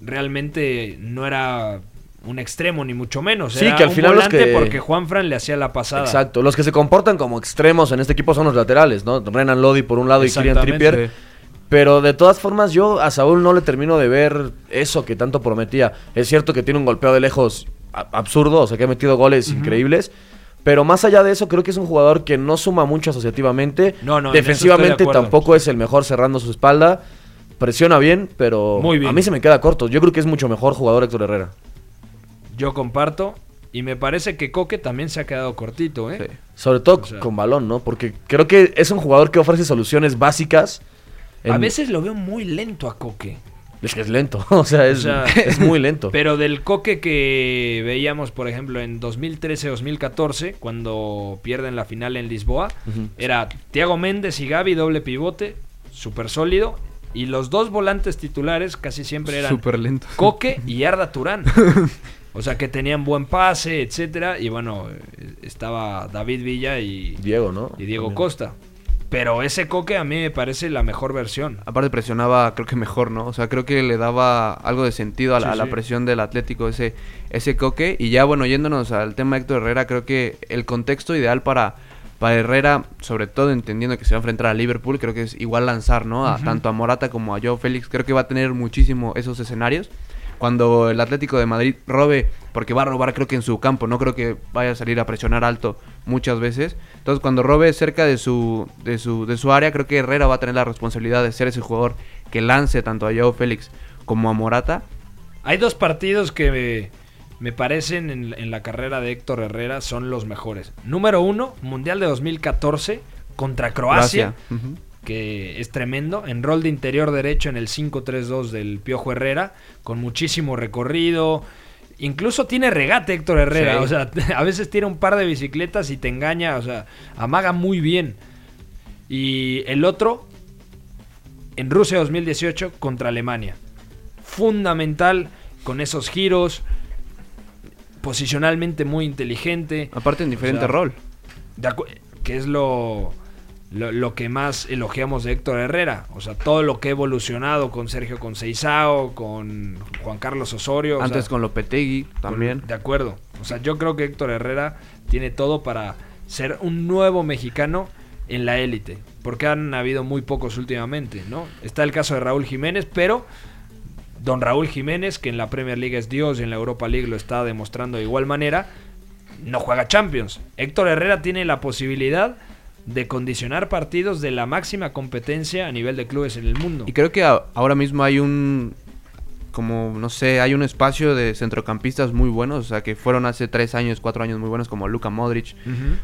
realmente no era un extremo ni mucho menos. Sí, era que al un final los que- porque Juan Fran le hacía la pasada. Exacto. Los que se comportan como extremos en este equipo son los laterales, ¿no? Renan Lodi por un lado y Kylian. Trippier. Pero de todas formas, yo a Saúl no le termino de ver eso que tanto prometía. Es cierto que tiene un golpeo de lejos absurdo, o sea que ha metido goles increíbles. Pero más allá de eso, creo que es un jugador que no suma mucho asociativamente. No, no, Defensivamente de tampoco es el mejor cerrando su espalda. Presiona bien, pero Muy bien. a mí se me queda corto. Yo creo que es mucho mejor jugador Héctor Herrera. Yo comparto. Y me parece que Coque también se ha quedado cortito, ¿eh? Sí. Sobre todo O sea- con balón, ¿no? Porque creo que es un jugador que ofrece soluciones básicas. A veces lo veo muy lento a Coque. Es que es lento, o sea, es, O sea, es muy lento. Pero del Coque que veíamos, por ejemplo, en 2013-2014, cuando pierden la final en Lisboa, era Thiago Méndez y Gaby, doble pivote, súper sólido. Y los dos volantes titulares casi siempre eran Súper lento. Coque y Arda Turán. O sea, que tenían buen pase, etcétera. Y bueno, estaba David Villa y, Diego, ¿no? y Diego También. Costa. Pero ese Coque a mí me parece la mejor versión. Aparte presionaba, creo que mejor, ¿no? O sea, creo que le daba algo de sentido a la, Sí, a la sí. presión del Atlético ese, ese coque. Y ya, bueno, yéndonos al tema de Héctor Herrera, creo que el contexto ideal para, para Herrera, sobre todo entendiendo que se va a enfrentar a Liverpool, creo que es igual lanzar, ¿no? A, Tanto a Morata como a Joe Félix. Creo que va a tener muchísimo esos escenarios. Cuando el Atlético de Madrid robe, porque va a robar creo que en su campo, no creo que vaya a salir a presionar alto muchas veces. Entonces cuando robe cerca de su, de su, de su área, creo que Herrera va a tener la responsabilidad de ser ese jugador que lance tanto a Joe Félix como a Morata. Hay dos partidos que me, me parecen en, en la carrera de Héctor Herrera son los mejores. Número uno, Mundial de 2014 contra Croacia. Que es tremendo, en rol de interior derecho en el 5-3-2 del Piojo Herrera, con muchísimo recorrido. Incluso tiene regate Héctor Herrera, Sí. o sea, a veces tira un par de bicicletas y te engaña, o sea, amaga muy bien. Y el otro, en Rusia 2018 contra Alemania. Fundamental con esos giros, posicionalmente muy inteligente. Aparte en diferente O sea, rol. de que es lo, lo, lo que más elogiamos de Héctor Herrera. O sea, todo lo que ha evolucionado con Sergio Conceizao, con Juan Carlos Osorio. o Antes sea, con Lopetegui con- también. De acuerdo. O sea, yo creo que Héctor Herrera tiene todo para ser un nuevo mexicano en la élite. Porque han habido muy pocos últimamente, ¿no? Está el caso de Raúl Jiménez, pero don Raúl Jiménez, que en la Premier League es Dios y en la Europa League lo está demostrando de igual manera, no juega Champions. Héctor Herrera tiene la posibilidad de condicionar partidos de la máxima competencia a nivel de clubes en el mundo. Y creo que a- ahora mismo hay un, como, no sé, hay un espacio de centrocampistas muy buenos, o sea, que fueron hace tres años, cuatro años muy buenos, como Luka Modric.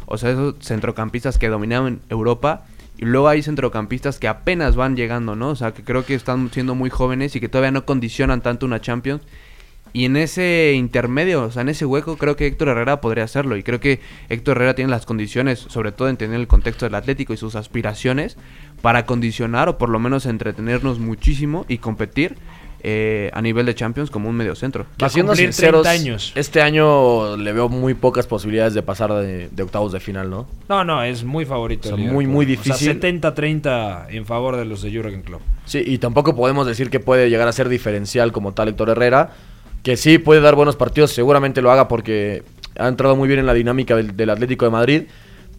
O sea, esos centrocampistas que dominaban Europa. Y luego hay centrocampistas que apenas van llegando, ¿no? O sea, que creo que están siendo muy jóvenes y que todavía no condicionan tanto una Champions. Y en ese intermedio, o sea, en ese hueco, creo que Héctor Herrera podría hacerlo. Y creo que Héctor Herrera tiene las condiciones, sobre todo entender el contexto del Atlético y sus aspiraciones, para condicionar o por lo menos entretenernos muchísimo y competir eh, a nivel de Champions como un mediocentro. Cumplir sinceros, 30 años. este año le veo muy pocas posibilidades de pasar de, de octavos de final, ¿no? No, no, es muy favorito. O sea, el muy, Liverpool. muy O sea, difícil. 70-30 en favor de los de Jurgen Klopp. Sí, y tampoco podemos decir que puede llegar a ser diferencial como tal Héctor Herrera, que sí puede dar buenos partidos, seguramente lo haga porque ha entrado muy bien en la dinámica del, del Atlético de Madrid,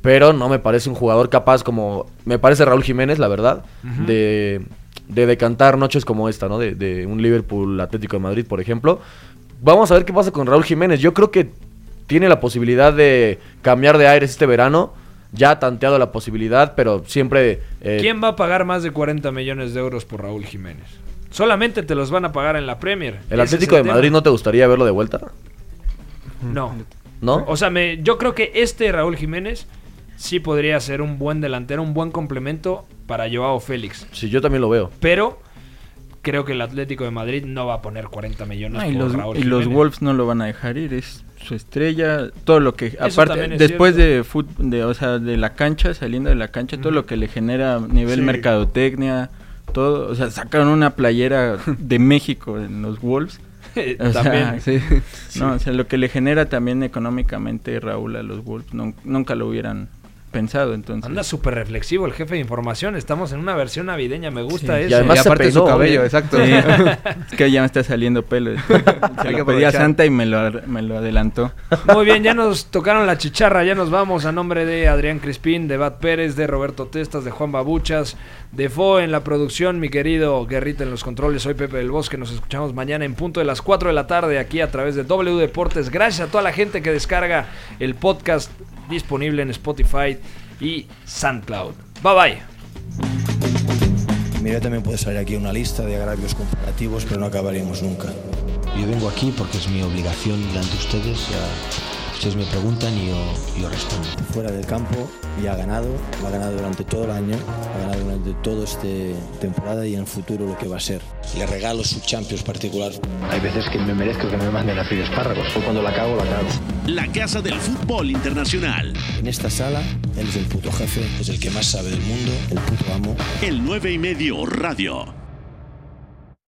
pero no me parece un jugador capaz como me parece Raúl Jiménez, la verdad, de, de decantar noches como esta, ¿no? De, de un Liverpool Atlético de Madrid, por ejemplo. Vamos a ver qué pasa con Raúl Jiménez. Yo creo que tiene la posibilidad de cambiar de aires este verano. Ya ha tanteado la posibilidad, pero siempre... eh, ¿Quién va a pagar más de 40 millones de euros por Raúl Jiménez? Solamente te los van a pagar en la Premier. ¿El Ese Atlético de el Madrid no te gustaría verlo de vuelta? No. ¿No? O sea, me, yo creo que este Raúl Jiménez sí podría ser un buen delantero, un buen complemento para Joao Félix. Sí, yo también lo veo. Pero creo que el Atlético de Madrid no va a poner 40 millones Ah, y por los, Raúl y los. Wolves no lo van a dejar ir, es su estrella, todo lo que aparte es después cierto. de fut, de o sea, de la cancha, saliendo de la cancha, todo lo que le genera a nivel Sí. mercadotecnia, todo, o sea, sacaron una playera de México en los Wolves. O sea, También. sí. No, o sea, lo que le genera también económicamente Raúl a los Wolves, nun- nunca lo hubieran pensado, entonces. Anda súper reflexivo el jefe de información. Estamos en una versión navideña. Me gusta Sí. eso. Y además Y aparte peinó, su cabello, exacto. Sí. es que ya me está saliendo pelo. Se lo pedí a. Santa y me lo, me lo adelantó. Muy bien, ya nos tocaron la chicharra, ya nos vamos a nombre de Adrián Crispín, de Bat Pérez, de Roberto Testas, de Juan Babuchas, de Fo en la producción, mi querido Guerrita en los controles, soy Pepe del Bosque, nos escuchamos mañana en punto de las 4 de la tarde aquí a través de W Deportes. Gracias a toda la gente que descarga el podcast disponible en Spotify y SoundCloud. Bye bye. Mira, también puede salir aquí una lista de agravios comparativos, pero no acabaríamos nunca. Yo vengo aquí porque es mi obligación delante de ustedes. ya ustedes me preguntan y yo, yo respondo. Fuera del campo y ha ganado, lo ha ganado durante todo el año, ha ganado durante toda esta temporada y en el futuro lo que va a ser. Le regalo su Champions particular. Hay veces que me merezco que me manden a freír espárragos. Pues cuando la cago, la cago. La Casa del Fútbol Internacional. En esta sala, él es el puto jefe, es el que más sabe del mundo, el puto amo. El 9 y medio Radio.